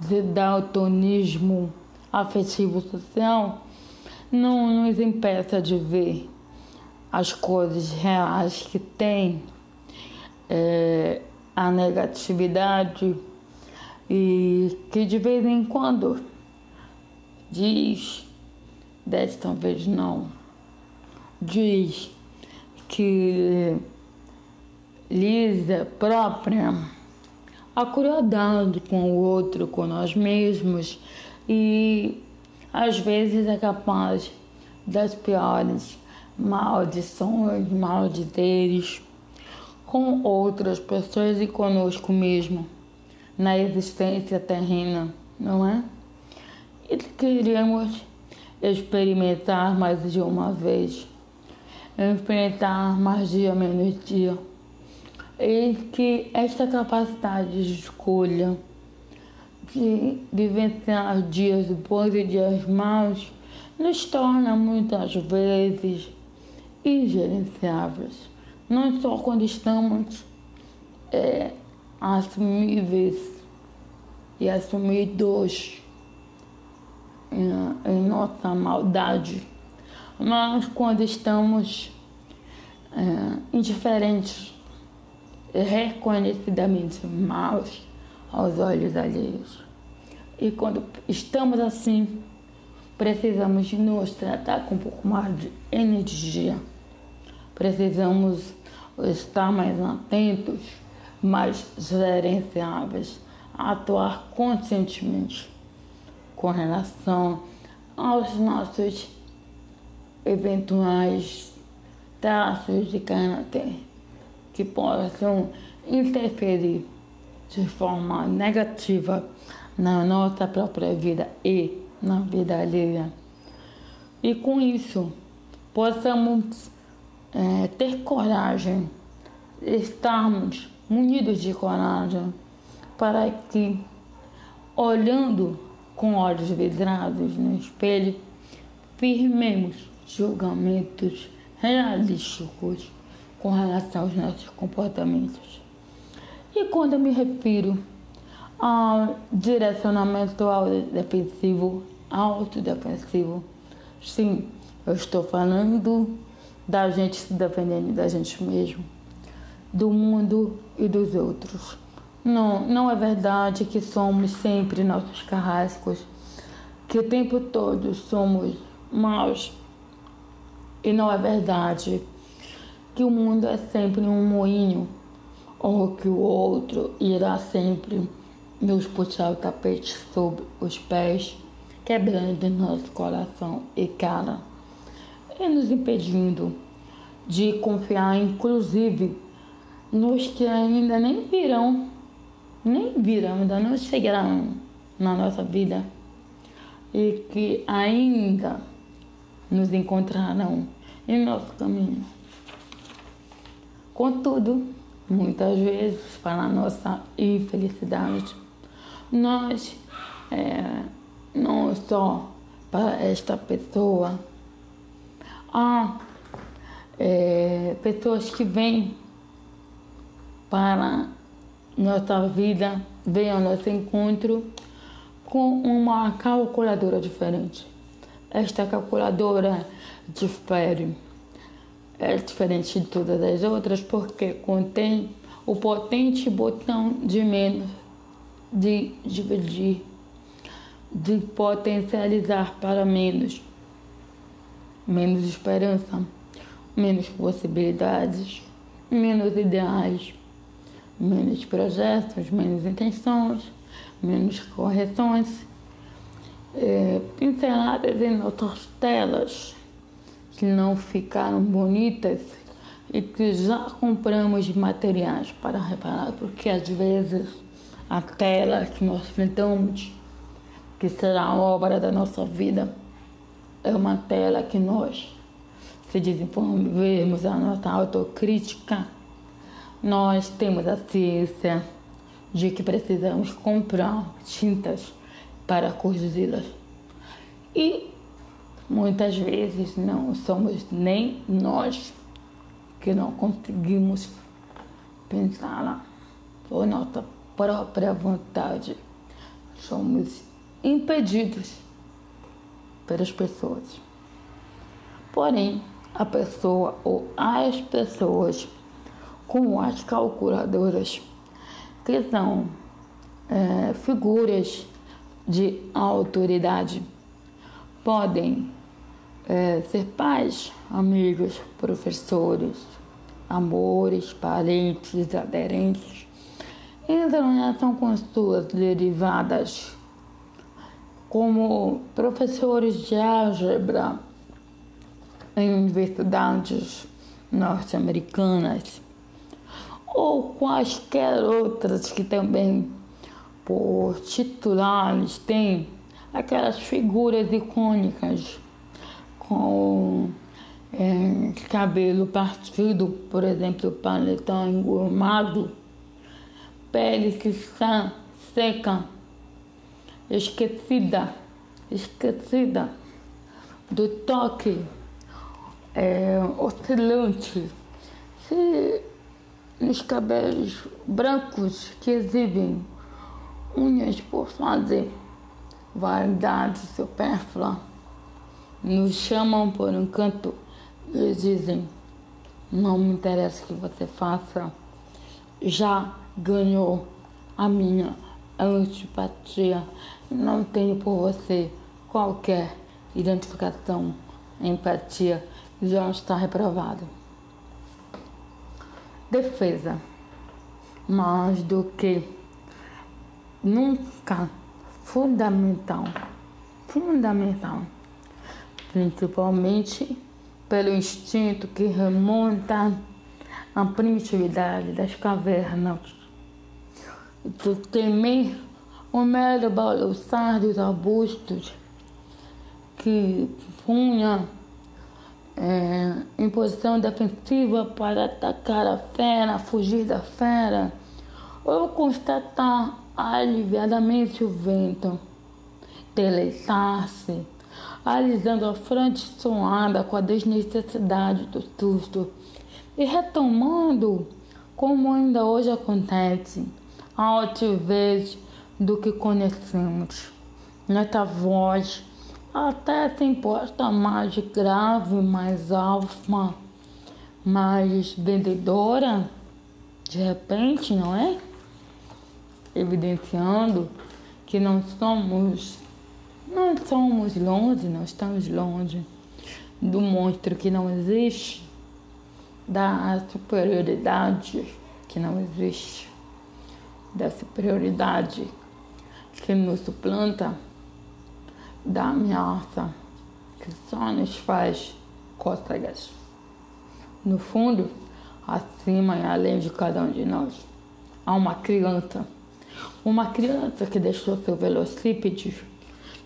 de daltonismo afetivo social não nos impeça de ver as coisas reais que tem é, a negatividade. E que de vez em quando diz, desta vez não, diz que lisa própria a crueldade com o outro, com nós mesmos e às vezes é capaz das piores maldições, maldizeres com outras pessoas e conosco mesmo na existência terrena, não é? E queremos experimentar mais de uma vez, experimentar mais dia menos dia. E que esta capacidade de escolha, de vivenciar dias bons e dias maus, nos torna muitas vezes ingerenciáveis. Não só quando estamos é, assumíveis e assumidos em, em nossa maldade, mas quando estamos é, indiferentes, reconhecidamente maus aos olhos alheios. E quando estamos assim, precisamos nos tratar com um pouco mais de energia. Precisamos estar mais atentos mais gerenciáveis, atuar conscientemente com relação aos nossos eventuais traços de caráter que possam interferir de forma negativa na nossa própria vida e na vida alheia. E com isso, possamos é, ter coragem, estarmos munidos de coragem, para que, olhando com olhos vidrados no espelho, firmemos julgamentos realísticos com relação aos nossos comportamentos. E quando eu me refiro ao direcionamento defensivo, autodefensivo, sim, eu estou falando da gente se defendendo da gente mesmo do mundo e dos outros. Não, não é verdade que somos sempre nossos carrascos, que o tempo todo somos maus. E não é verdade que o mundo é sempre um moinho, ou que o outro irá sempre nos puxar o tapete sob os pés, quebrando nosso coração e cara, e nos impedindo de confiar, inclusive, nos que ainda nem virão, nem virão, ainda não chegarão na nossa vida e que ainda nos encontrarão em nosso caminho. Contudo, muitas vezes, para nossa infelicidade, nós, é, não só para esta pessoa, há é, pessoas que vêm para nossa vida, vem ao nosso encontro com uma calculadora diferente. Esta calculadora difere, é diferente de todas as outras porque contém o potente botão de menos, de dividir, de potencializar para menos, menos esperança, menos possibilidades, menos ideais. Menos projetos, menos intenções, menos correções, é, pinceladas em outras telas que não ficaram bonitas e que já compramos materiais para reparar, porque às vezes a tela que nós pintamos, que será a obra da nossa vida, é uma tela que nós, se desenvolvermos a nossa autocrítica, nós temos a ciência de que precisamos comprar tintas para corrigi-las. E muitas vezes não somos nem nós que não conseguimos pensar lá por nossa própria vontade. Somos impedidos pelas pessoas. Porém, a pessoa ou as pessoas com as calculadoras, que são é, figuras de autoridade, podem é, ser pais, amigos, professores, amores, parentes, aderentes, entram em ação com suas derivadas, como professores de álgebra em universidades norte-americanas ou quaisquer outras que também por titulares têm aquelas figuras icônicas com é, cabelo partido, por exemplo, paletó engomado, pele que está seca, esquecida, esquecida do toque é, oscilante, se nos cabelos brancos que exibem unhas por fazer, vaidade supérflua, nos chamam por um canto e dizem: Não me interessa o que você faça, já ganhou a minha antipatia, não tenho por você qualquer identificação, empatia já está reprovado. Defesa. Mais do que nunca fundamental. Fundamental. Principalmente pelo instinto que remonta à primitividade das cavernas. Do temer o mero balançar dos arbustos que punha é, em posição defensiva para atacar a fera, fugir da fera, ou constatar aliviadamente o vento, deleitar-se, alisando a fronte suada com a desnecessidade do susto e retomando, como ainda hoje acontece, altivez do que conhecemos. Nesta voz até se imposta mais grave, mais alfa, mais vendedora, de repente, não é? Evidenciando que não somos, não somos longe, não estamos longe do monstro que não existe, da superioridade que não existe, da superioridade que nos suplanta da ameaça que só nos faz cócegas. No fundo, acima e além de cada um de nós, há uma criança. Uma criança que deixou seu velocípede,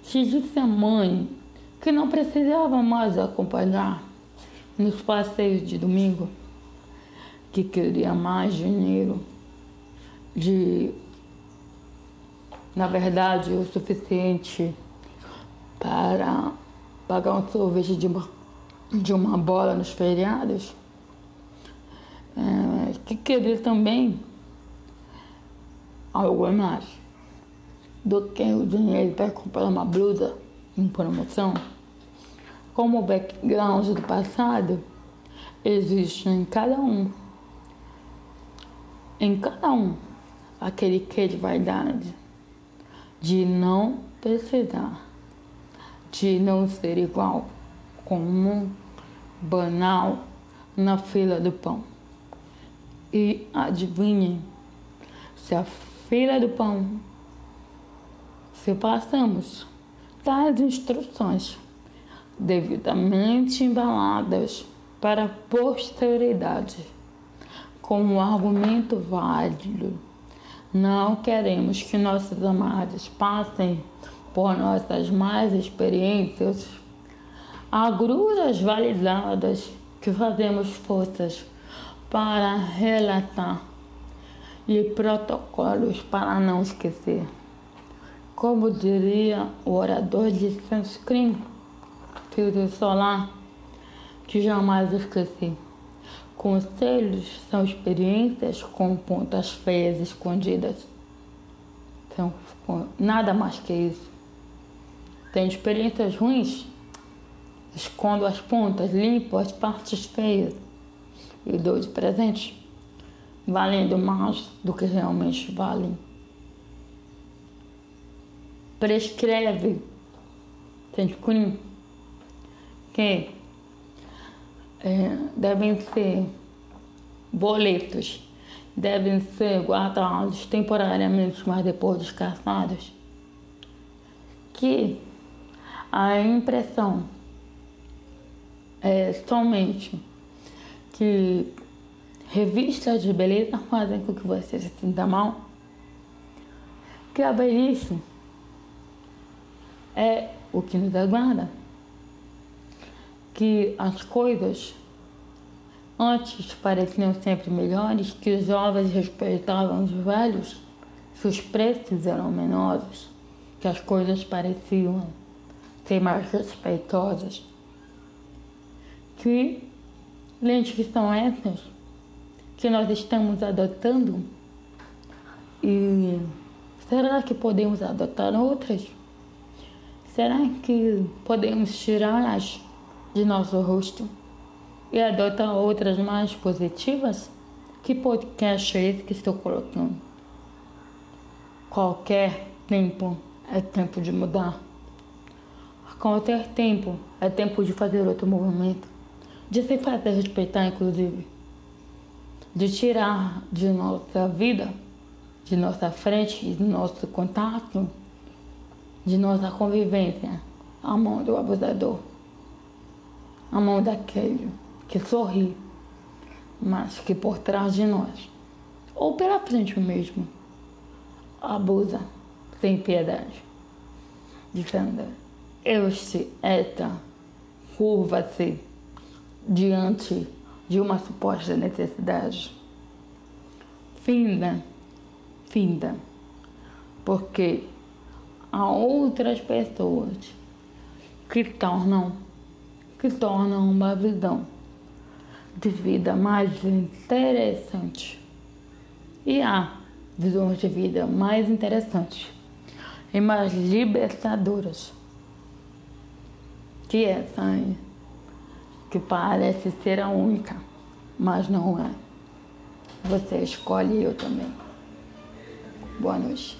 que disse à mãe que não precisava mais acompanhar nos passeios de domingo, que queria mais dinheiro, de, na verdade, o suficiente para pagar um sorvete de uma, de uma bola nos feriados, é, que querer também algo mais do que o dinheiro para comprar uma blusa em promoção. Como o background do passado existe em cada um, em cada um, aquele que de vaidade, de não precisar de não ser igual, comum, banal na fila do pão. E adivinhem, se a fila do pão, se passamos das instruções devidamente embaladas para a posteridade, com um argumento válido, não queremos que nossos amados passem por nossas mais experiências, agruras validadas que fazemos forças para relatar e protocolos para não esquecer. Como diria o orador de sunscreen, filtro solar, que jamais esqueci. Conselhos são experiências com pontas feias escondidas. São nada mais que isso. Tem experiências ruins, escondo as pontas, limpo as partes feias e dou de presente, valendo mais do que realmente valem. Prescreve, tem que é, devem ser boletos, devem ser guardados temporariamente, mas depois descartados. Que a impressão é somente que revistas de beleza fazem com que você se sinta mal, que a velhice é o que nos aguarda que as coisas antes pareciam sempre melhores, que os jovens respeitavam os velhos, que os preços eram menores, que as coisas pareciam ser mais respeitosas. Que lentes que são essas que nós estamos adotando e será que podemos adotar outras? Será que podemos tirá-las de nosso rosto e adota outras mais positivas? Que podcast é esse que estou colocando? Qualquer tempo é tempo de mudar. Qualquer tempo é tempo de fazer outro movimento, de se fazer respeitar, inclusive, de tirar de nossa vida, de nossa frente, de nosso contato, de nossa convivência, a mão do abusador a mão daquele que sorri, mas que por trás de nós, ou pela frente mesmo, abusa sem piedade, dizendo: Este, esta, curva-se diante de uma suposta necessidade. Finda, finda, porque há outras pessoas que tornam que tornam uma visão de vida mais interessante. E há visões de vida mais interessantes e mais libertadoras que essa aí, que parece ser a única, mas não é. Você escolhe eu também. Boa noite.